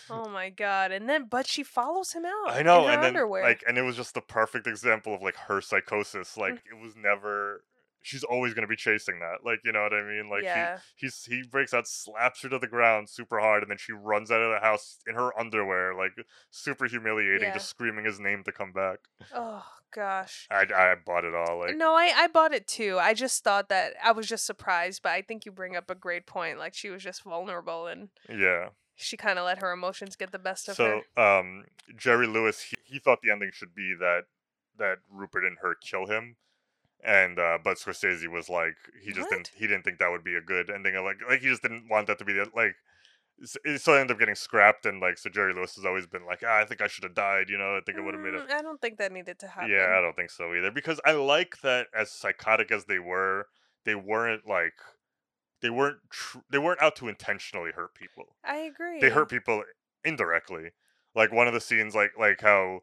oh my god. And then but she follows him out. I know, in her and then underwear. like, and it was just the perfect example of like her psychosis. Mm. Like, it was never. She's always gonna be chasing that. Like, you know what I mean? Like, Yeah. he he's he breaks out, slaps her to the ground super hard, and then she runs out of the house in her underwear, like super humiliating, Yeah. just screaming his name to come back. oh gosh. I I bought it all. Like, no, I, I bought it too. I just thought that I was just surprised, but I think you bring up a great point. Like she was just vulnerable and yeah. she kind of let her emotions get the best of her. So, um, Jerry Lewis, he, he thought the ending should be that that Rupert and her kill him, and uh, but Scorsese was like, he just didn't he didn't think that would be a good ending. Like, like he just didn't want that to be the like. So it ended up getting scrapped, and like so Jerry Lewis has always been like, ah, I think I should have died. You know, I think it would have made a Mm, I don't think that needed to happen. yeah, I don't think so either. Because I like that as psychotic as they were, they weren't like they weren't tr- they weren't out to intentionally hurt people I agree. they hurt people indirectly. Like one of the scenes, like like how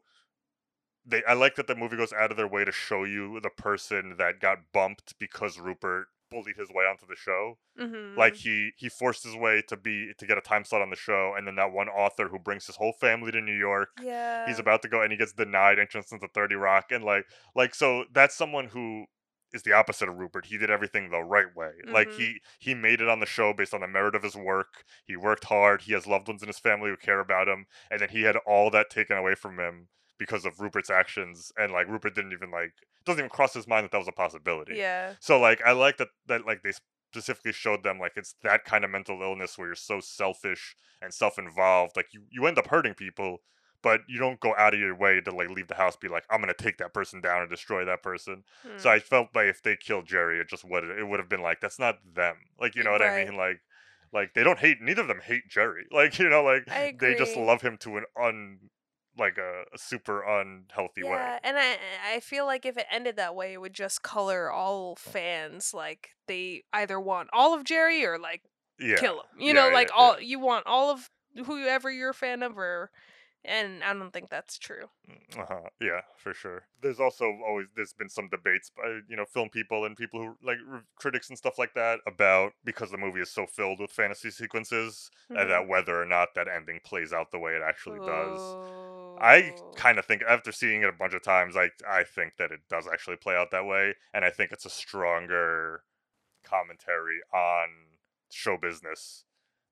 they. I like that the movie goes out of their way to show you the person that got bumped because Rupert bullied his way onto the show. Mhm. Like he he forced his way to be to get a time slot on the show, and then that one author who brings his whole family to New York. Yeah. He's about to go, and he gets denied entrance into Thirty Rock, and like like so that's someone who is the opposite of Rupert. He did everything the right way. Like Mhm. he he made it on the show based on the merit of his work. He worked hard. He has loved ones in his family who care about him, and then he had all that taken away from him because of Rupert's actions. And like Rupert didn't even like doesn't even cross his mind that that was a possibility. Yeah. So like I like that that like they specifically showed them like it's that kind of mental illness where you're so selfish and self-involved. Like you you end up hurting people, but you don't go out of your way to like leave the house be like I'm gonna take that person down and destroy that person. So Hmm. I felt like if they killed Jerry, it just would it would have been like that's not them. Like you know what I mean? Like like they don't hate neither of them hate Jerry. *laughs* Like you know like they just love him to an un like a, a super unhealthy way. Yeah, and I I feel like if it ended that way, it would just color all fans like they either want all of Jerry or like Yeah. kill him. You Yeah, know, like all you want all of whoever you're a fan of, or and I don't think that's true. Uh-huh. Yeah, for sure. There's also always there's been some debates by you know film people and people who like re- critics and stuff like that about because the movie is so filled with fantasy sequences Mhm. and that whether or not that ending plays out the way it actually does. I kind of think after seeing it a bunch of times, I I think that it does actually play out that way, and I think it's a stronger commentary on show business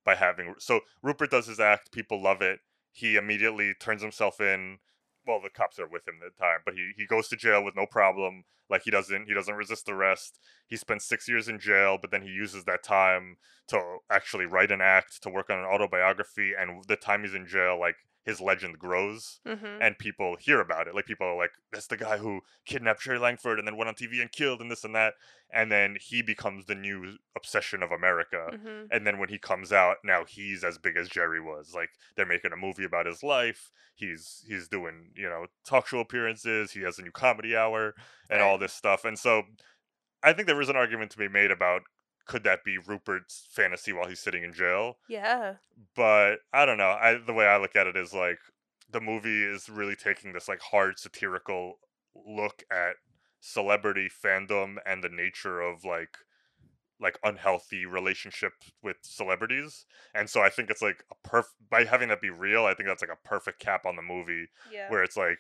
by having so Rupert does his act, people love it. He immediately turns himself in. Well, the cops are with him at the time, but he he goes to jail with no problem. Like he doesn't he doesn't resist arrest. He spends six years in jail, but then he uses that time to actually write an act, to work on an autobiography, and the time he's in jail, like his legend grows Mhm. and people hear about it. Like people are like, "That's the guy who kidnapped Jerry Langford and then went on TV and killed and this and that." And then he becomes the new obsession of America. Mhm. And then when he comes out, now he's as big as Jerry was. Like they're making a movie about his life. He's he's doing you know talk show appearances. He has a new comedy hour and all this stuff. And so I think there is an argument to be made about could that be Rupert's fantasy while he's sitting in jail? Yeah. But I don't know. I the way I look at it is like the movie is really taking this like hard satirical look at celebrity fandom and the nature of like like unhealthy relationship with celebrities and so i think it's like a perf by having that be real i think that's like a perfect cap on the movie Yeah. where it's like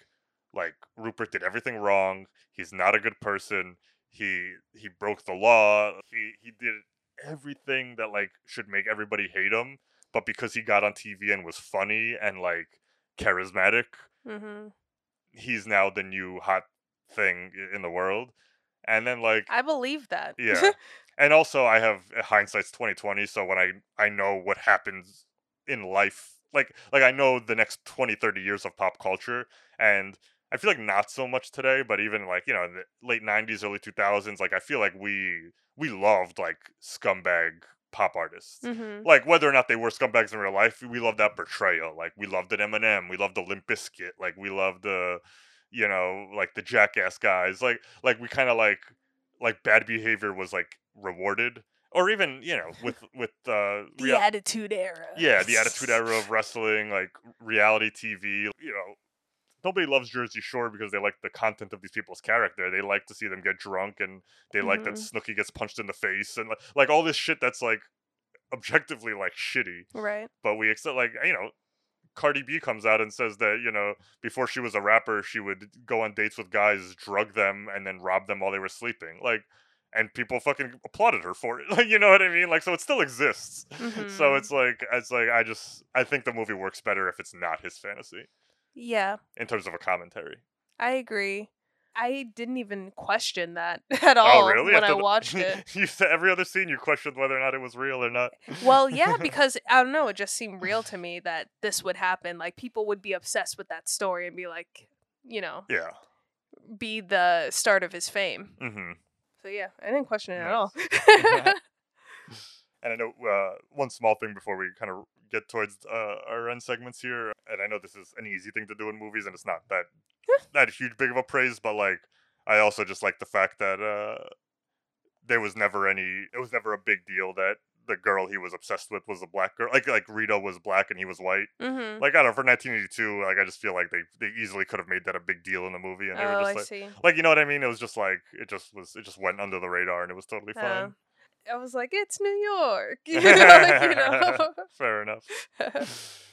like rupert did everything wrong he's not a good person he he broke the law he he did everything that like should make everybody hate him but because he got on tv and was funny and like charismatic Mm-hmm. he's now the new hot thing in the world and then like I believe that. yeah *laughs* and also i have uh, hindsight's 2020 so when i i know what happens in life like like i know the next 20 30 years of pop culture and i feel like not so much today but even like you know in the late 90s early 2000s like i feel like we we loved like scumbag pop artists Mhm. like whether or not they were scumbags in real life we loved that portrayal like we loved an eminem we loved the limp Bizkit, like we loved the you know like the jackass guys like like we kind of like like bad behavior was like rewarded or even you know with *laughs* with uh The real- Attitude Era. yeah the attitude era *laughs* of wrestling like reality tv you know nobody loves jersey shore because they like the content of these people's character. They like to see them get drunk and they like that Mhm. Snooki gets punched in the face and like, like all this shit that's like objectively like shitty. Right. but we accept like you know Cardi B comes out and says that you know before she was a rapper she would go on dates with guys drug them and then rob them while they were sleeping. Like and people fucking applauded her for it. *laughs* Like you know what I mean? Like so it still exists. So Mhm. it's like it's like I just I think the movie works better if it's not his fantasy Yeah, in terms of a commentary I agree. I didn't even question that *laughs* at all oh really when I After the- watched it. *laughs* you said every other scene you questioned whether or not it was real or not Well, yeah, *laughs* because I don't know, it just seemed real to me that this would happen. Like people would be obsessed with that story and be like, you know, yeah be the start of his fame. mm-hmm So yeah, I didn't question it at all. And I know uh, one small thing before we kind of get towards uh, our end segments here, and I know this is an easy thing to do in movies, and it's not that that huge big of a praise, but like I also just like the fact that uh, there was never any, it was never a big deal that the girl he was obsessed with was a black girl, like like Rita was black and he was white. Mhm. Like I don't know for 1982, like I just feel like they they easily could have made that a big deal in the movie, and they Oh, were I just like, see. like you know what I mean? It was just like it just was, it just went under the radar, and it was totally Oh. fine. I was like, it's New York. *laughs* you *laughs* know. Fair enough. *laughs*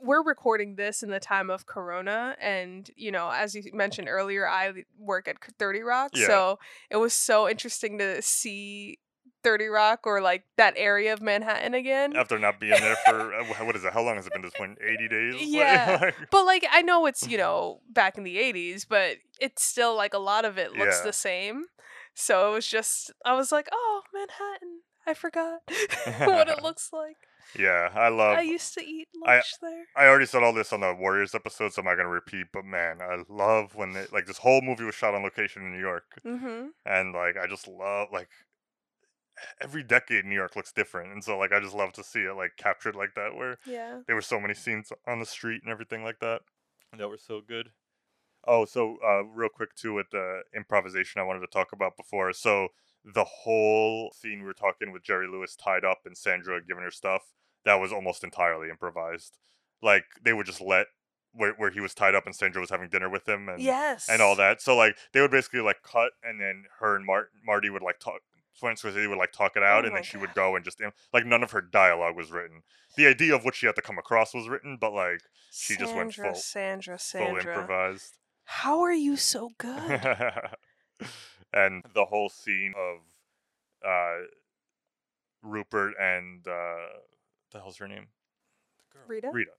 We're recording this in the time of Corona, and you know, as you mentioned earlier, I work at 30 Rock, Yeah. so it was so interesting to see 30 Rock or like that area of Manhattan again. After not being there for uh, what is it? How long has it been? This point? point, eighty days. Yeah, like- but like I know it's you know back in the 80s, but it's still like a lot of it looks Yeah. the same. So it was just I was like, oh Manhattan, I forgot *laughs* what it *laughs* looks like. yeah, I love. I used to eat I- lunch there. I already said all this on the Warriors episode, so I'm not gonna repeat. But man, I love when they, like this whole movie was shot on location in New York, Mm-hmm. and like I just love like every decade New York looks different, and so like I just love to see it like captured like that, where Yeah. there were so many scenes on the street and everything like that that were so good. Oh, so uh, real quick too with the improvisation I wanted to talk about before. So the whole scene we were talking with Jerry Lewis tied up and Sandra giving her stuff that was almost entirely improvised. Like they would just let where, where he was tied up and Sandra was having dinner with him and Yes. and all that. So like they would basically like cut and then her and Mart- Marty would like talk. Francis Scorsese would like talk it out, Oh and then she would go and just like none of her dialogue was written. The idea of what she had to come across was written, but like she just went full Sandra, Sandra. full improvised. How are you so good? *laughs* and the whole scene of uh Rupert and uh the hell's her name? Rita? Rita.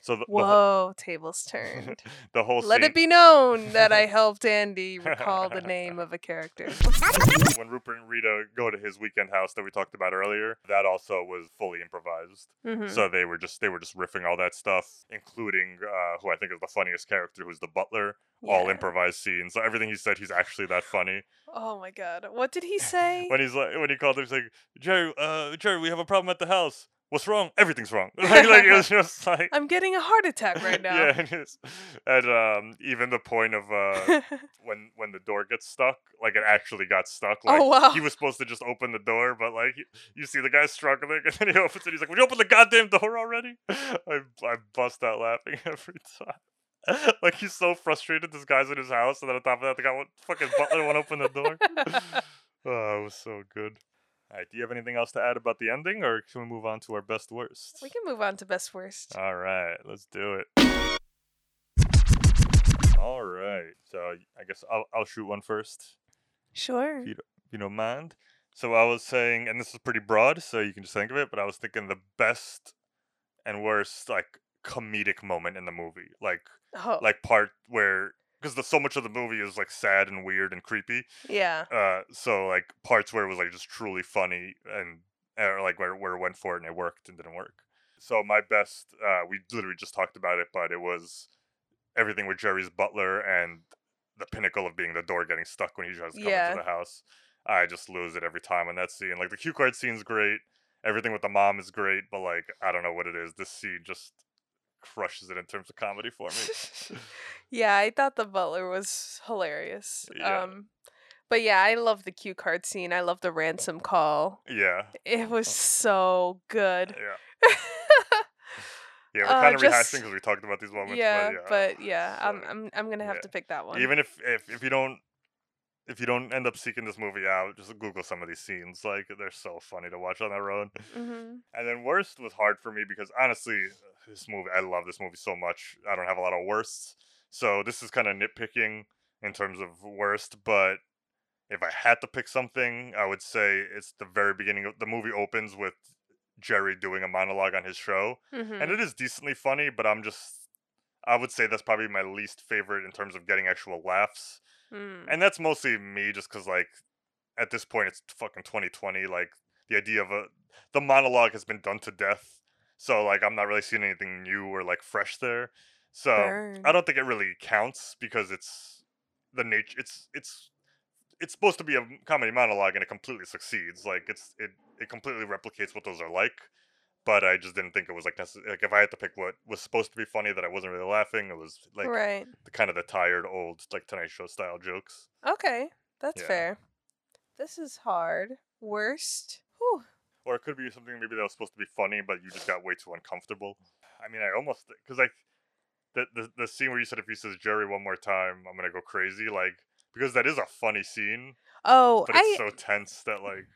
So the, the, Whoa, whole, tables turned. *laughs* the whole Let scene it be known that I *laughs* helped Andy recall the name of a character. *laughs* when Rupert and Rita go to his weekend house that we talked about earlier, that also was fully improvised. Mhm. So they were just they were just riffing all that stuff, including uh, who I think is the funniest character, who's the butler. All improvised scenes. So everything he said, he's actually that funny. Oh my god. What did he say? When he's like, when he called, him, he's like, Jerry, uh, Jerry, we have a problem at the house. "What's wrong? Everything's wrong." *laughs* like, like it was *laughs* just like I'm getting a heart attack right *laughs* now. yeah, it is. And um, even the point of uh, when when the door gets stuck, like it actually got stuck. Oh, Like wow. he was supposed to just open the door, but like you, you see the guy struggling, and then he opens it. He's like, "Would you open the goddamn door already?" I I bust out laughing every time. like he's so frustrated. This guy's in his house, and then on top of that, the guy won't, fucking butler won't open the door. oh, it was so good. All right, do you have anything else to add about the ending, or can we move on to our best worst? we can move on to best worst. All right, let's do it. All right, so I guess I'll I'll shoot one first, Sure. if you don't, if you don't mind. So I was saying, and this is pretty broad, so you can just think of it. But I was thinking the best and worst like comedic moment in the movie, like Oh. like part where because the so much of the movie is like sad and weird and creepy. Yeah. Uh, so like parts where it was like just truly funny and or like where where it went for it and it worked and didn't work. So my best, uh, we literally just talked about it, but it was everything with Jerry's butler and the pinnacle of being the door getting stuck when he tries to come Yeah. into the house. I just lose it every time on that scene. Like the cue card scene's great, everything with the mom is great, but like I don't know what it is. This scene just crushes it in terms of comedy for me. *laughs* Yeah, I thought the butler was hilarious. Yeah. Um but yeah, I love the cue card scene. I love the ransom call. yeah, It was *laughs* so good. yeah. *laughs* Yeah, we're Uh, kind of just- rehashing because we talked about these moments. yeah, but yeah, but yeah, I'm I'm I'm gonna have yeah. to pick that one. even if, if if you don't if you don't end up seeking this movie out, just Google some of these scenes. Like they're so funny to watch on their own. hmm And then worst was hard for me because honestly, this movie I love this movie so much. I don't have a lot of worsts, so this is kind of nitpicking in terms of worst. But if I had to pick something, I would say it's the very beginning. of The movie opens with Jerry doing a monologue on his show, hmm and it is decently funny. But I'm just, I would say that's probably my least favorite in terms of getting actual laughs mm. and that's mostly me just because like at this point it's fucking 2020 like the idea of a the monologue has been done to death so like i'm not really seeing anything new or like fresh there so Burn. i don't think it really counts because it's the nature it's it's it's supposed to be a comedy monologue and it completely succeeds like it's it it completely replicates what those are like but i just didn't think it was like necessary like if i had to pick what was supposed to be funny that i wasn't really laughing it was like right. the kind of the tired old like Tonight Show style jokes. Okay, that's Yeah. fair. This is hard. Worst. Whew. Or it could be something maybe that was supposed to be funny, but you just got way too uncomfortable. I mean, I almost because like the, the the scene where you said if he says Jerry one more time, I'm gonna go crazy. Like because that is a funny scene, Oh, but I it's so tense that like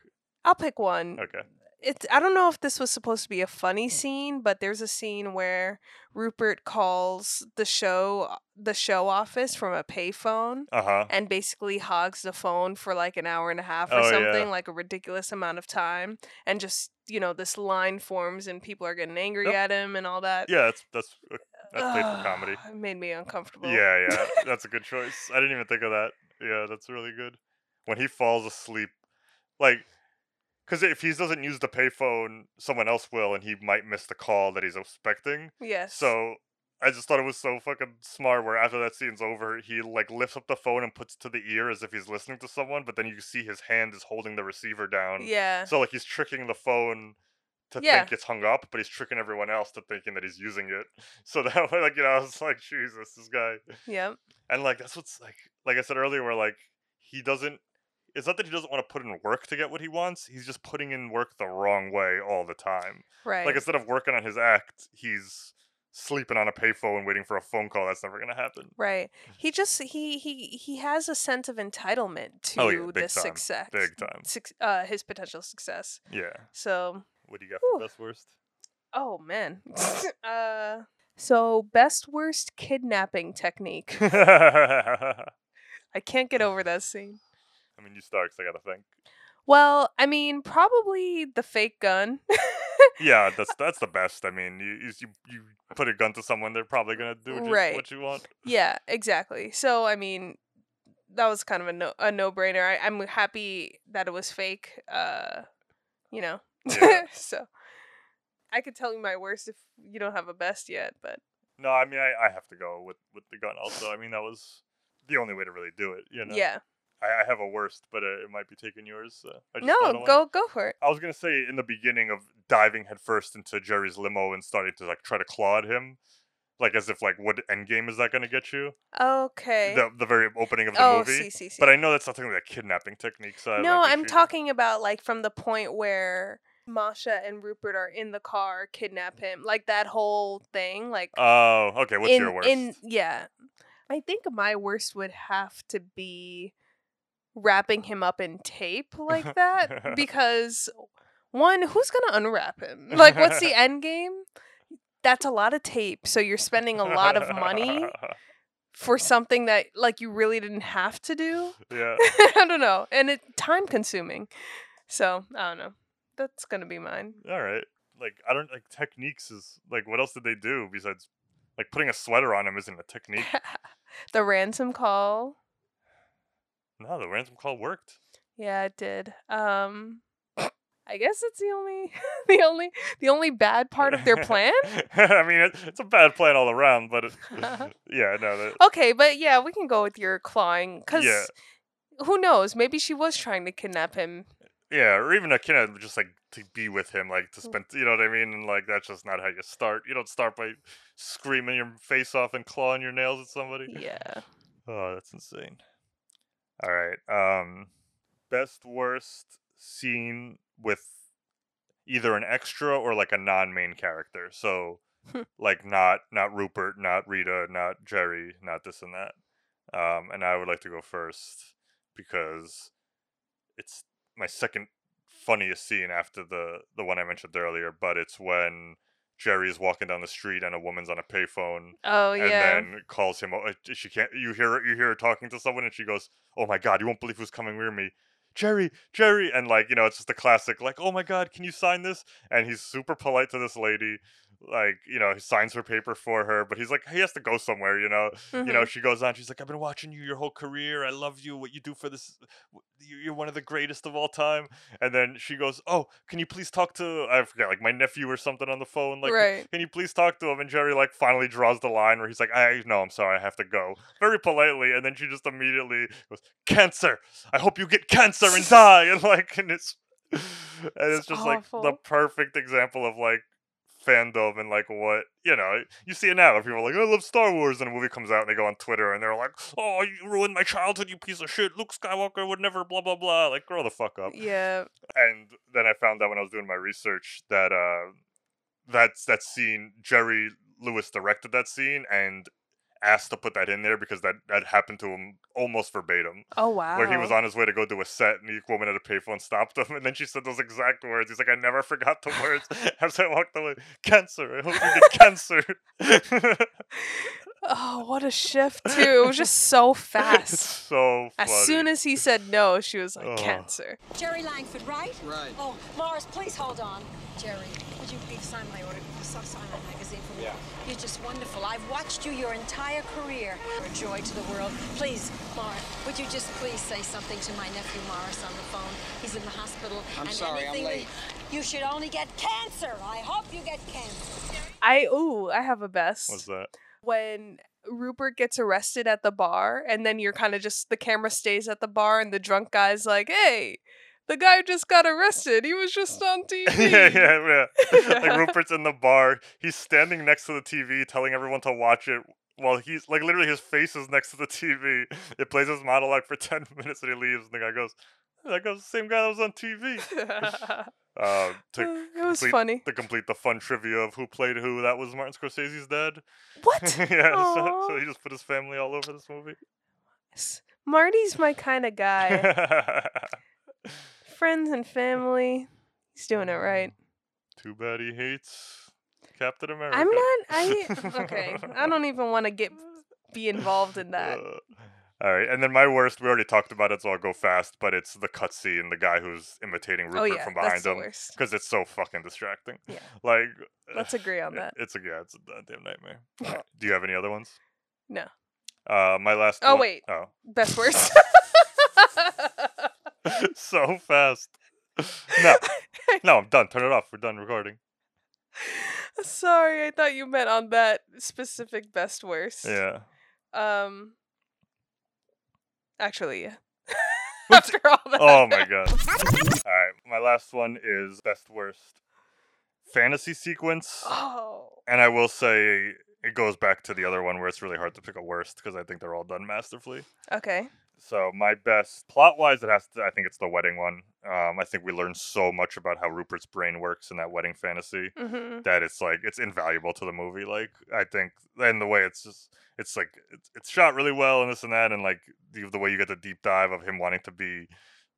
I'll pick one. okay, It's I don't know if this was supposed to be a funny scene, but there's a scene where Rupert calls the show the show office from a payphone uh huh, and basically hogs the phone for like an hour and a half or Oh, yeah. something, like a ridiculous amount of time, and just you know this line forms and people are getting angry Yep. at him and all that. yeah, that's that's that's played for comedy. It made me uncomfortable. Yeah, yeah, *laughs* that's a good choice. I didn't even think of that. Yeah, that's really good. When he falls asleep, like, because if he doesn't use the payphone, someone else will, and he might miss the call that he's expecting. Yes. So I just thought it was so fucking smart. Where after that scene's over, he like lifts up the phone and puts it to the ear as if he's listening to someone, but then you see his hand is holding the receiver down. Yeah. So like he's tricking the phone to Yeah. think it's hung up, but he's tricking everyone else to thinking that he's using it. *laughs* So that way, like you know, *laughs* I was like, Jesus, this guy. Yep. And like that's what's like, like I said earlier, where like he doesn't. It's not that he doesn't want to put in work to get what he wants. He's just putting in work the wrong way all the time. Right. Like instead of working on his act, he's sleeping on a payphone and waiting for a phone call. That's never gonna happen. Right. *laughs* He just he he he has a sense of entitlement to Oh, yeah, this time, success. big time. Suc- uh his potential success. Yeah. So, What do you got for best worst? oh man. *laughs* *laughs* uh so best worst kidnapping technique. I can't get over that scene. Mean, you start 'cause I gotta think. Well, I mean, probably the fake gun. Yeah, that's *laughs* that's the best. I mean, you you you, put a gun to someone, they're probably gonna do what you, Right. what you want. yeah, exactly. So, I mean, that was kind of a no a no-brainer. I, I'm happy that it was fake. Uh, you know. Yeah. *laughs* so, I could tell you my worst if you don't have a best yet, but No, I mean, I, I have to go with with the gun. Also, I mean, that was the only way to really do it. You know. yeah. I, I have a worst, but uh, it might be taking yours. Uh, I just No, go go for it. I was gonna say in the beginning of diving headfirst into Jerry's limo and starting to like try to claw at him, like as if like what end game is that gonna get you? Okay. The the very opening of the Oh, movie. see, see, see. But I know that's not something like kidnapping technique. So I no, I'm talking about like from the point where Masha and Rupert are in the car, kidnap him, like that whole thing. Like Oh, okay. What's in, your worst? In yeah, I think my worst would have to be wrapping him up in tape like that *laughs* because one, who's gonna unwrap him? Like, what's the *laughs* end game? That's a lot of tape, so you're spending a lot of money for something that like you really didn't have to do. *laughs* yeah. I don't know, and it time consuming. So I don't know. That's gonna be mine. All right. Like I don't like techniques is like what else did they do besides like putting a sweater on him isn't a technique. the ransom call. No, the ransom call worked. Yeah, it did. Um I guess it's the only *laughs* the only the only bad part of their plan. *laughs* I mean, it, it's a bad plan all around, but it, *laughs* yeah, no, that, okay, but yeah, we can go with your clawing cuz Yeah. who knows? Maybe she was trying to kidnap him. yeah, or even a kid just like to be with him, like Mm. to spend, you know what I mean? And like that's just not how you start. You don't start by screaming your face off and clawing your nails at somebody. Yeah. Oh, that's insane. All right. Um best worst scene with either an extra or like a non-main character. So like not not Rupert, not Rita, not Jerry, not this and that. Um and I would like to go first because it's my second funniest scene after the the one I mentioned earlier, but it's when Jerry's walking down the street and a woman's on a payphone Oh and yeah. then calls him. uh, She can't. You hear her. You hear her talking to someone, and she goes, "Oh my god, you won't believe who's coming near me." Jerry, Jerry, and like you know, it's just a classic. Like, oh my god, can you sign this? And he's super polite to this lady, like you know, he signs her paper for her, but he's like, he has to go somewhere, you know. You know, Mhm. she goes on. She's like, I've been watching you your whole career. I love you. What you do for this, you- you're one of the greatest of all time. And then she goes, Oh, can you please talk to I forget, like my nephew or something on the phone? Like, Right. can you please talk to him? And Jerry like finally draws the line where he's like, I no, I'm sorry, I have to go. Very politely, and then she just immediately goes, Cancer. I hope you get cancer and *laughs* die. *laughs* And like, and it's and it's, It's just like the perfect example of like fandom and like what you know you see it now people are like i love star wars and a movie comes out and they go on twitter and they're like oh you ruined my childhood you piece of shit. Luke skywalker would never blah blah blah. Like grow the fuck up. Yeah. and then i found out when i was doing my research that uh that's that scene jerry lewis directed that scene and asked to put that in there because that that happened to him almost verbatim Oh wow. where he was on his way to go do a set and the woman at a payphone stopped him and then she said those exact words. He's like, I never forgot the words *laughs* as I walked away. Cancer. I hope you get cancer. *laughs* *laughs* Oh, what a shift too. It was just so *laughs* it's fast. so funny. As soon as he said no, she was like Oh. cancer. Jerry Langford, right? Right. Oh, Morris, please hold on. Jerry, would you please sign my order? Sign my magazine for me. Yeah. You're just wonderful. I've watched you your entire career. You're a joy to the world. Please, Morris, would you just please say something to my nephew Morris on the phone? He's in the hospital. I'm and sorry, I'm anything late. You should only get cancer. I hope you get cancer. I ooh, I have a best. What's that? When Rupert gets arrested at the bar, and then you're kind of just the camera stays at the bar, and the drunk guy's like, "Hey, the guy just got arrested. He was just on *laughs* TV." yeah, yeah, yeah. *laughs* like Rupert's in the bar. He's standing next to the TV telling everyone to watch it while he's like literally his face is next to the TV. It plays his monologue for *laughs* 10 minutes and he leaves. And the guy goes, That guy's the same guy that was on TV. *laughs* Uh, to it was complete, funny. To complete the fun trivia of who played who, that was Martin Scorsese's dad. What? *laughs* yeah, so, so he just put his family all over this movie. Marty's my kind of guy. *laughs* Friends and family. He's doing it right. Too bad he hates Captain America. I'm not. I okay. I don't even want to get be involved in that. Uh, all right, and then my worst, we already talked about it, so I'll go fast. But it's the cutscene, the guy who's imitating Rupert Oh, yeah, from behind the him, because it's so fucking distracting. Yeah. Like, Let's agree on it- that. It's a yeah, it's a goddamn nightmare. Right, *laughs* Do you have any other ones? No. Uh, my last. Oh one- wait. Oh, Best worst. *laughs* so fast. No, *laughs* no, I'm done. Turn it off. We're done recording. Sorry, I thought you meant on that specific best worst. Yeah. Um. Actually. *laughs* After all that. Oh my god. All right, my last one is best worst fantasy sequence. Oh. And I will say it goes back to the other one where it's really hard to pick a worst because I think they're all done masterfully. Okay. So my best plot wise, it has to. I think it's the wedding one. Um, I think we learned so much about how Rupert's brain works in that wedding fantasy Mhm. that it's like it's invaluable to the movie. Like I think, and the way it's just, it's like it's, it's shot really well and this and that, and like the, the way you get the deep dive of him wanting to be,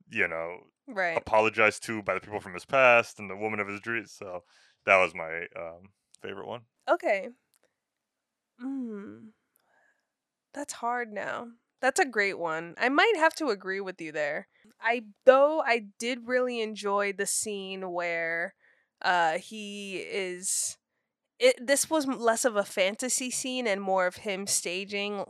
you know, Right. apologized to by the people from his past and the woman of his dreams. So that was my um, favorite one. Okay. Mm. That's hard now. That's a great one. I might have to agree with you there. I though I did really enjoy the scene where uh he is it this was less of a fantasy scene and more of him staging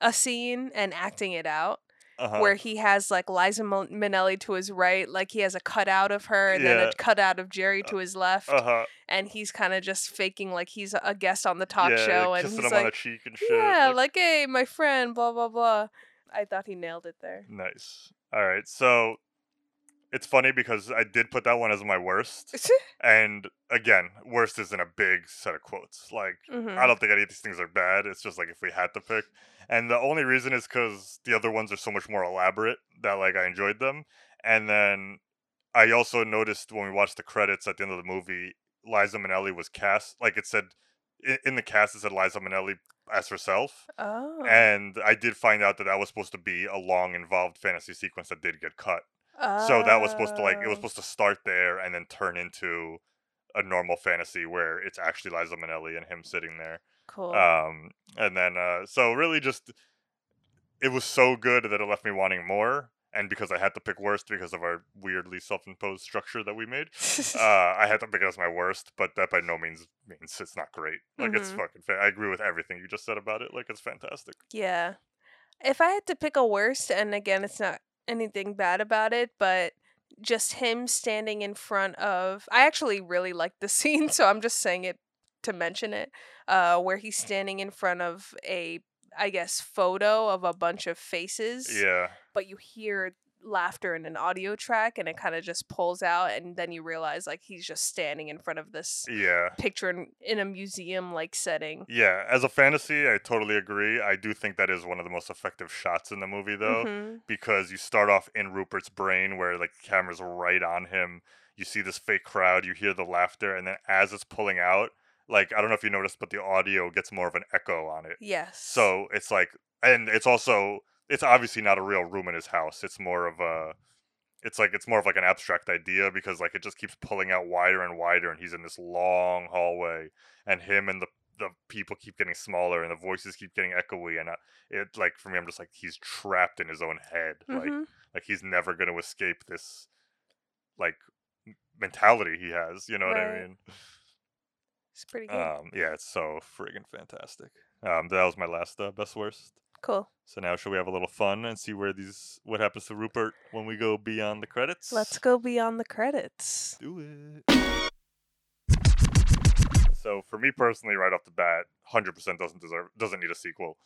a scene and acting it out. Uh-huh. Where he has like Liza Minnelli to his right, like he has a cutout of her, and then a cutout of Jerry to his left Uh-huh. and he's kind of just faking like he's a guest on the talk Yeah, show and he's like the cheek and shit. yeah like- like hey my friend blah blah blah i thought he nailed it there Nice. All right. So it's funny because I did put that one as my worst. *laughs* and again, worst isn't a big set of quotes. Like, Mhm. I don't think any of these things are bad. It's just like if we had to pick. And the only reason is because the other ones are so much more elaborate that, like, I enjoyed them. And then I also noticed when we watched the credits at the end of the movie, Liza Minnelli was cast. Like, it said in the cast, it said Liza Minnelli as herself. oh And I did find out that that was supposed to be a long, involved fantasy sequence that did get cut. So that was supposed to like it was Oh. supposed to start there and then turn into a normal fantasy where it's actually Liza Minnelli and him sitting there. cool Um, and then uh, so really just it was so good that it left me wanting more. And because I had to pick worst because of our weirdly self-imposed structure that we made, uh, I had to pick it as my worst. But that by no means means it's not great. Like it's Mhm. fucking. Fa- I agree with everything you just said about it. Like it's fantastic. yeah if i had to pick a worst and again it's not anything bad about it but just him standing in front of i actually really like the *laughs* scene so i'm just saying it to mention it uh where he's standing in front of a i guess photo of a bunch of faces Yeah. but you hear laughter in an audio track and it kind of just pulls out and then you realize like he's just standing in front of this Yeah. picture in, in a museum like setting Yeah, as a fantasy, I totally agree. I do think that is one of the most effective shots in the movie, though, Mhm. because you start off in Rupert's brain where like the camera's right on him. You see this fake crowd, you hear the laughter, and then as it's pulling out, like I don't know if you noticed, but the audio gets more of an echo on it. yes So it's like, and it's also, it's obviously not a real room in his house. It's more of a, it's like it's more of like an abstract idea because like it just keeps pulling out wider and wider, and he's in this long hallway, and him and the the people keep getting smaller, and the voices keep getting echoey, and uh, it like for me, I'm just like he's trapped in his own head, like Mhm. like he's never gonna escape this like mentality he has. You know what I mean? it's pretty good Um, yeah, it's so friggin' fantastic. Um, that was my last uh, best worst. Cool So now should we have a little fun and see where these what happens to Rupert when we go beyond the credits? let's go beyond the credits do it. So for me personally, right off the bat, hundred percent doesn't deserve doesn't need a sequel.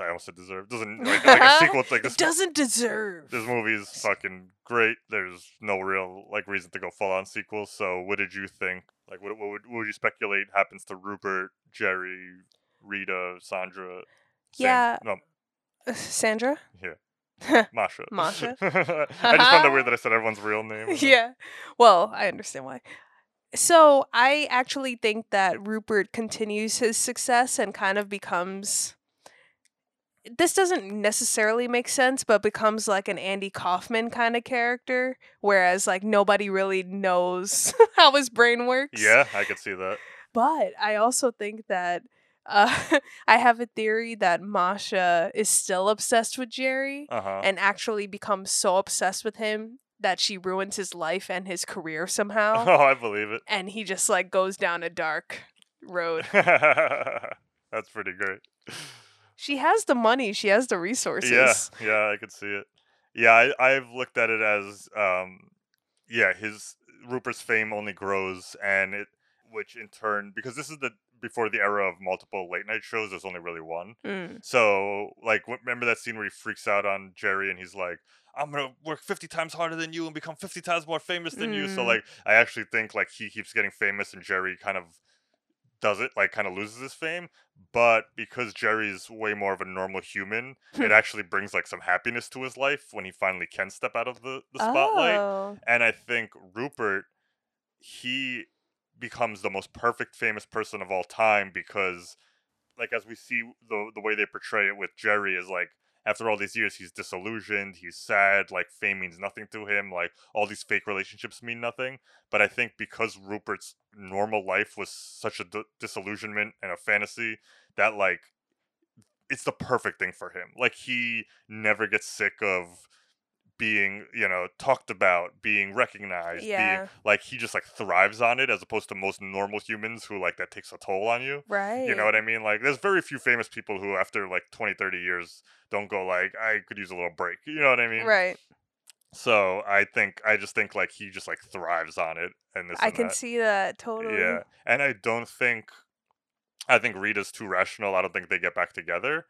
I almost said deserve doesn't like, like a sequel. Like this *laughs* doesn't deserve this movie is fucking great. There's no real like reason to go full on sequel. So what did you think? Like what, what would what would you speculate happens to Rupert, Jerry, Rita, Sandra? San- Yeah. no, sandra yeah. *laughs* Masha. Masha. *laughs* I just found it weird that I said everyone's real name. yeah. Well, I understand why. So I actually think that Rupert continues his success and kind of becomes. This doesn't necessarily make sense, but becomes like an Andy Kaufman kind of character, whereas like nobody really knows *laughs* how his brain works. Yeah, I could see that. But I also think that uh, *laughs* I have a theory that Masha is still obsessed with Jerry Uh-huh. and actually becomes so obsessed with him that she ruins his life and his career *laughs* somehow. Oh, I believe it. and he just like goes down a dark road. *laughs* That's pretty great. she has the money, she has the resources. Yeah, yeah, I could see it. Yeah, I, I've looked at it as, um, yeah, his Rupert's fame only grows, and it, which in turn, because this is the before the era of multiple late night shows, there's only really one. Mm. So, like, remember that scene where he freaks out on Jerry and he's like, "I'm gonna work 50 times harder than you and become 50 times more famous than you." So, Mm. like, I actually think like he keeps getting famous and Jerry kind of does it, like, kind of loses his fame. But because Jerry's way more of a normal human, it *laughs* actually brings like some happiness to his life when he finally can step out of the, the spotlight. Oh. And I think Rupert, he becomes the most perfect famous person of all time because like as we see the the way they portray it with Jerry is like after all these years he's disillusioned, he's sad, like fame means nothing to him, like all these fake relationships mean nothing. But I think because Rupert's normal life was such a d- disillusionment and a fantasy that like it's the perfect thing for him. Like he never gets sick of being, you know, talked about, being recognized, Yeah. being like he just like thrives on it as opposed to most normal humans who like that takes a toll on you. Right. You know what I mean? Like there's very few famous people who after like 20, 30 years don't go like I could use a little break. You know what I mean? Right. So I think I just think like he just like thrives on it and this I and can that. see that totally. Yeah, and I don't think, I think Rita's too rational. I don't think they get back together,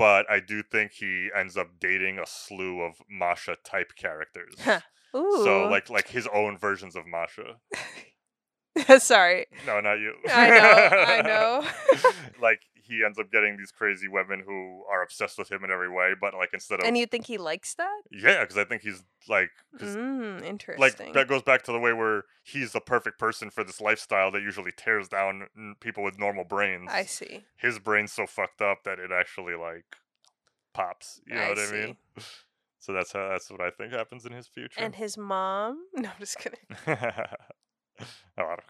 but I do think he ends up dating a slew of Masha type characters. So like like his own versions of Masha. *laughs* Sorry. No, not you. I know. I know. *laughs* like he ends up getting these crazy women who are obsessed with him in every way, but like instead of and you think he likes that? yeah, because I think he's like Mm, interesting. like that goes back to the way where he's the perfect person for this lifestyle that usually tears down n- people with normal brains. I see. His brain's so fucked up that it actually like pops. You know I what I mean? *laughs* So that's how that's what I think happens in his future. And his mom? *laughs* No, I'm just kidding. *laughs* oh, I don't,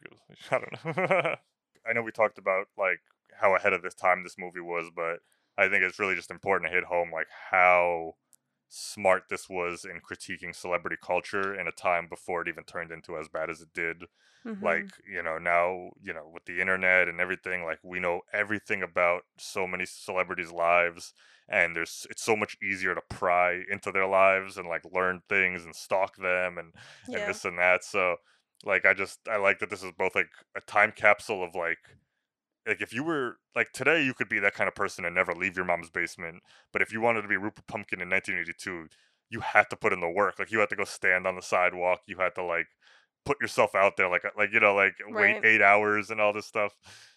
I don't know. I know we talked about like how ahead of this time this movie was, but I think it's really just important to hit home like how smart this was in critiquing celebrity culture in a time before it even turned into as bad as it did. Mm-hmm. Like, you know, now, you know, with the internet and everything, like we know everything about so many celebrities' lives and there's it's so much easier to pry into their lives and like learn things and stalk them and Yeah. and this and that. So like I just I like that this is both like a time capsule of like like if you were like today you could be that kind of person and never leave your mom's basement but if you wanted to be rupert Pupkin in 1982 you had to put in the work like you had to go stand on the sidewalk you had to like put yourself out there like like you know like wait eight hours and all this stuff.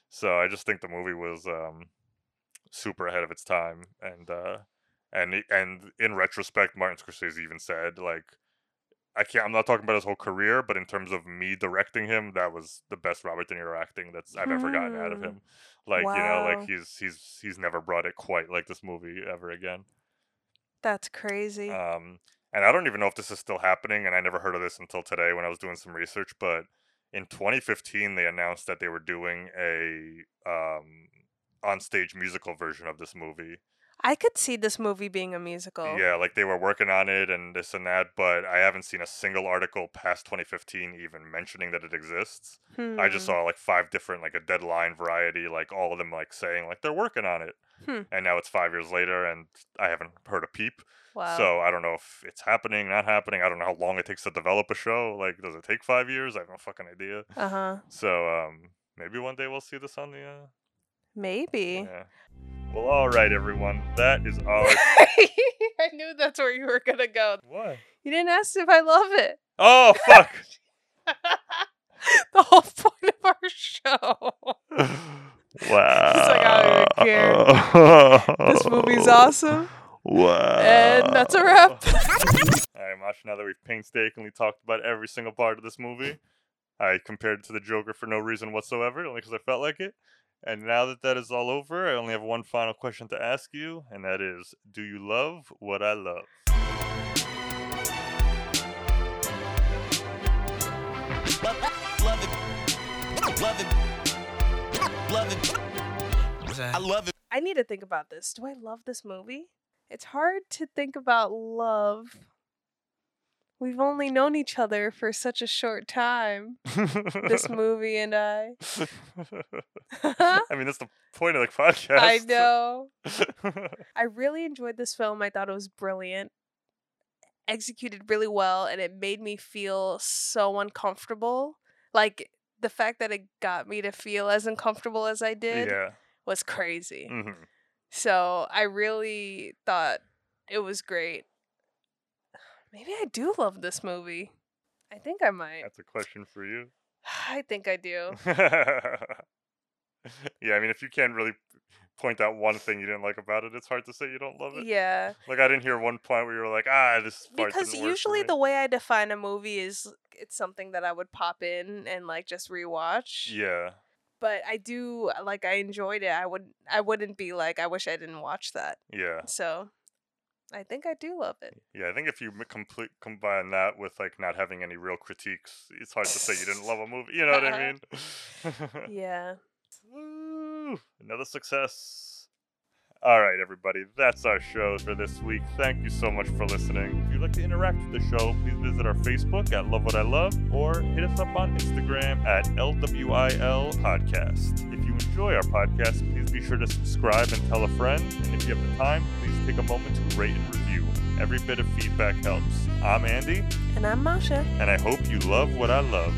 So i just think the movie was um super ahead of its time and uh and and in retrospect martin scorsese even said like I can't. I'm not talking about his whole career, but in terms of me directing him, that was the best Robert De Niro acting that's I've ever gotten out of Hmm. him. Like you know, like he's he's he's never brought it quite like this movie ever again. That's crazy. Um, and I don't even know if this is still happening, and I never heard of this until today when I was doing some research. But in 2015, they announced that they were doing a um on-stage musical version of this movie. I could see this movie being a musical. Yeah, like they were working on it and this and that, but I haven't seen a single article past 2015 even mentioning that it exists. I just Hmm. saw like five different, like a deadline variety, like all of them like saying like they're working on it. Hmm. And now it's five years later and I haven't heard a peep. Wow. So I don't know if it's happening, not happening. I don't know how long it takes to develop a show. Like, does it take five years? I have no fucking idea. Uh huh. So um, maybe one day we'll see this on the. Uh, Maybe. yeah. Well, all right, everyone. That is *laughs* our. I knew that's where you were gonna go. What? You didn't ask if I love it. Oh fuck! *laughs* The whole point of our show. *laughs* Wow. Like, I don't even care. This movie's awesome. Wow. And that's a wrap. All right, Mash. Now that we've painstakingly talked about every single part of this movie, I compared it to the Joker for no reason whatsoever, only because I felt like it. And now that that is all over, I only have one final question to ask you, and that is: Do you love what I love? Love it. Love it. Love it. I love it. I need to think about this. Do I love this movie? It's hard to think about love. We've only known each other for such a short time. this *laughs* movie and I. *laughs* *laughs* I mean, that's the point of the podcast. I know. I really enjoyed this film. I thought it was brilliant. Executed really well and it made me feel so uncomfortable. Like the fact that it got me to feel as uncomfortable as I did Yeah. was crazy. hmm So I really thought it was great. Maybe I do love this movie. I think I might. That's a question for you. *sighs* I think I do. *laughs* yeah, I mean, if you can't really point out one thing you didn't like about it, it's hard to say you don't love it. Yeah. Like I didn't hear one point where you were like, ah, this part Because didn't work for usually me." the way I define a movie is it's something that I would pop in and like just rewatch. Yeah. But I do like I enjoyed it. I would I wouldn't be like I wish I didn't watch that. Yeah. So I think I do love it. Yeah, I think if you complete combine that with like not having any real critiques, it's hard to say you didn't love a movie. You know what I *laughs* mean? *laughs* Yeah. Woo, Another success. All right, everybody, that's our show for this week. Thank you so much for listening. If you'd like to interact with the show, please visit our Facebook at Love What I Love or hit us up on Instagram at LWIL Podcast. If you enjoy our podcast, please be sure to subscribe and tell a friend. And if you have the time, please take a moment to rate and review. Every bit of feedback helps. I'm Andy, And I'm Masha. and I hope you love what I love.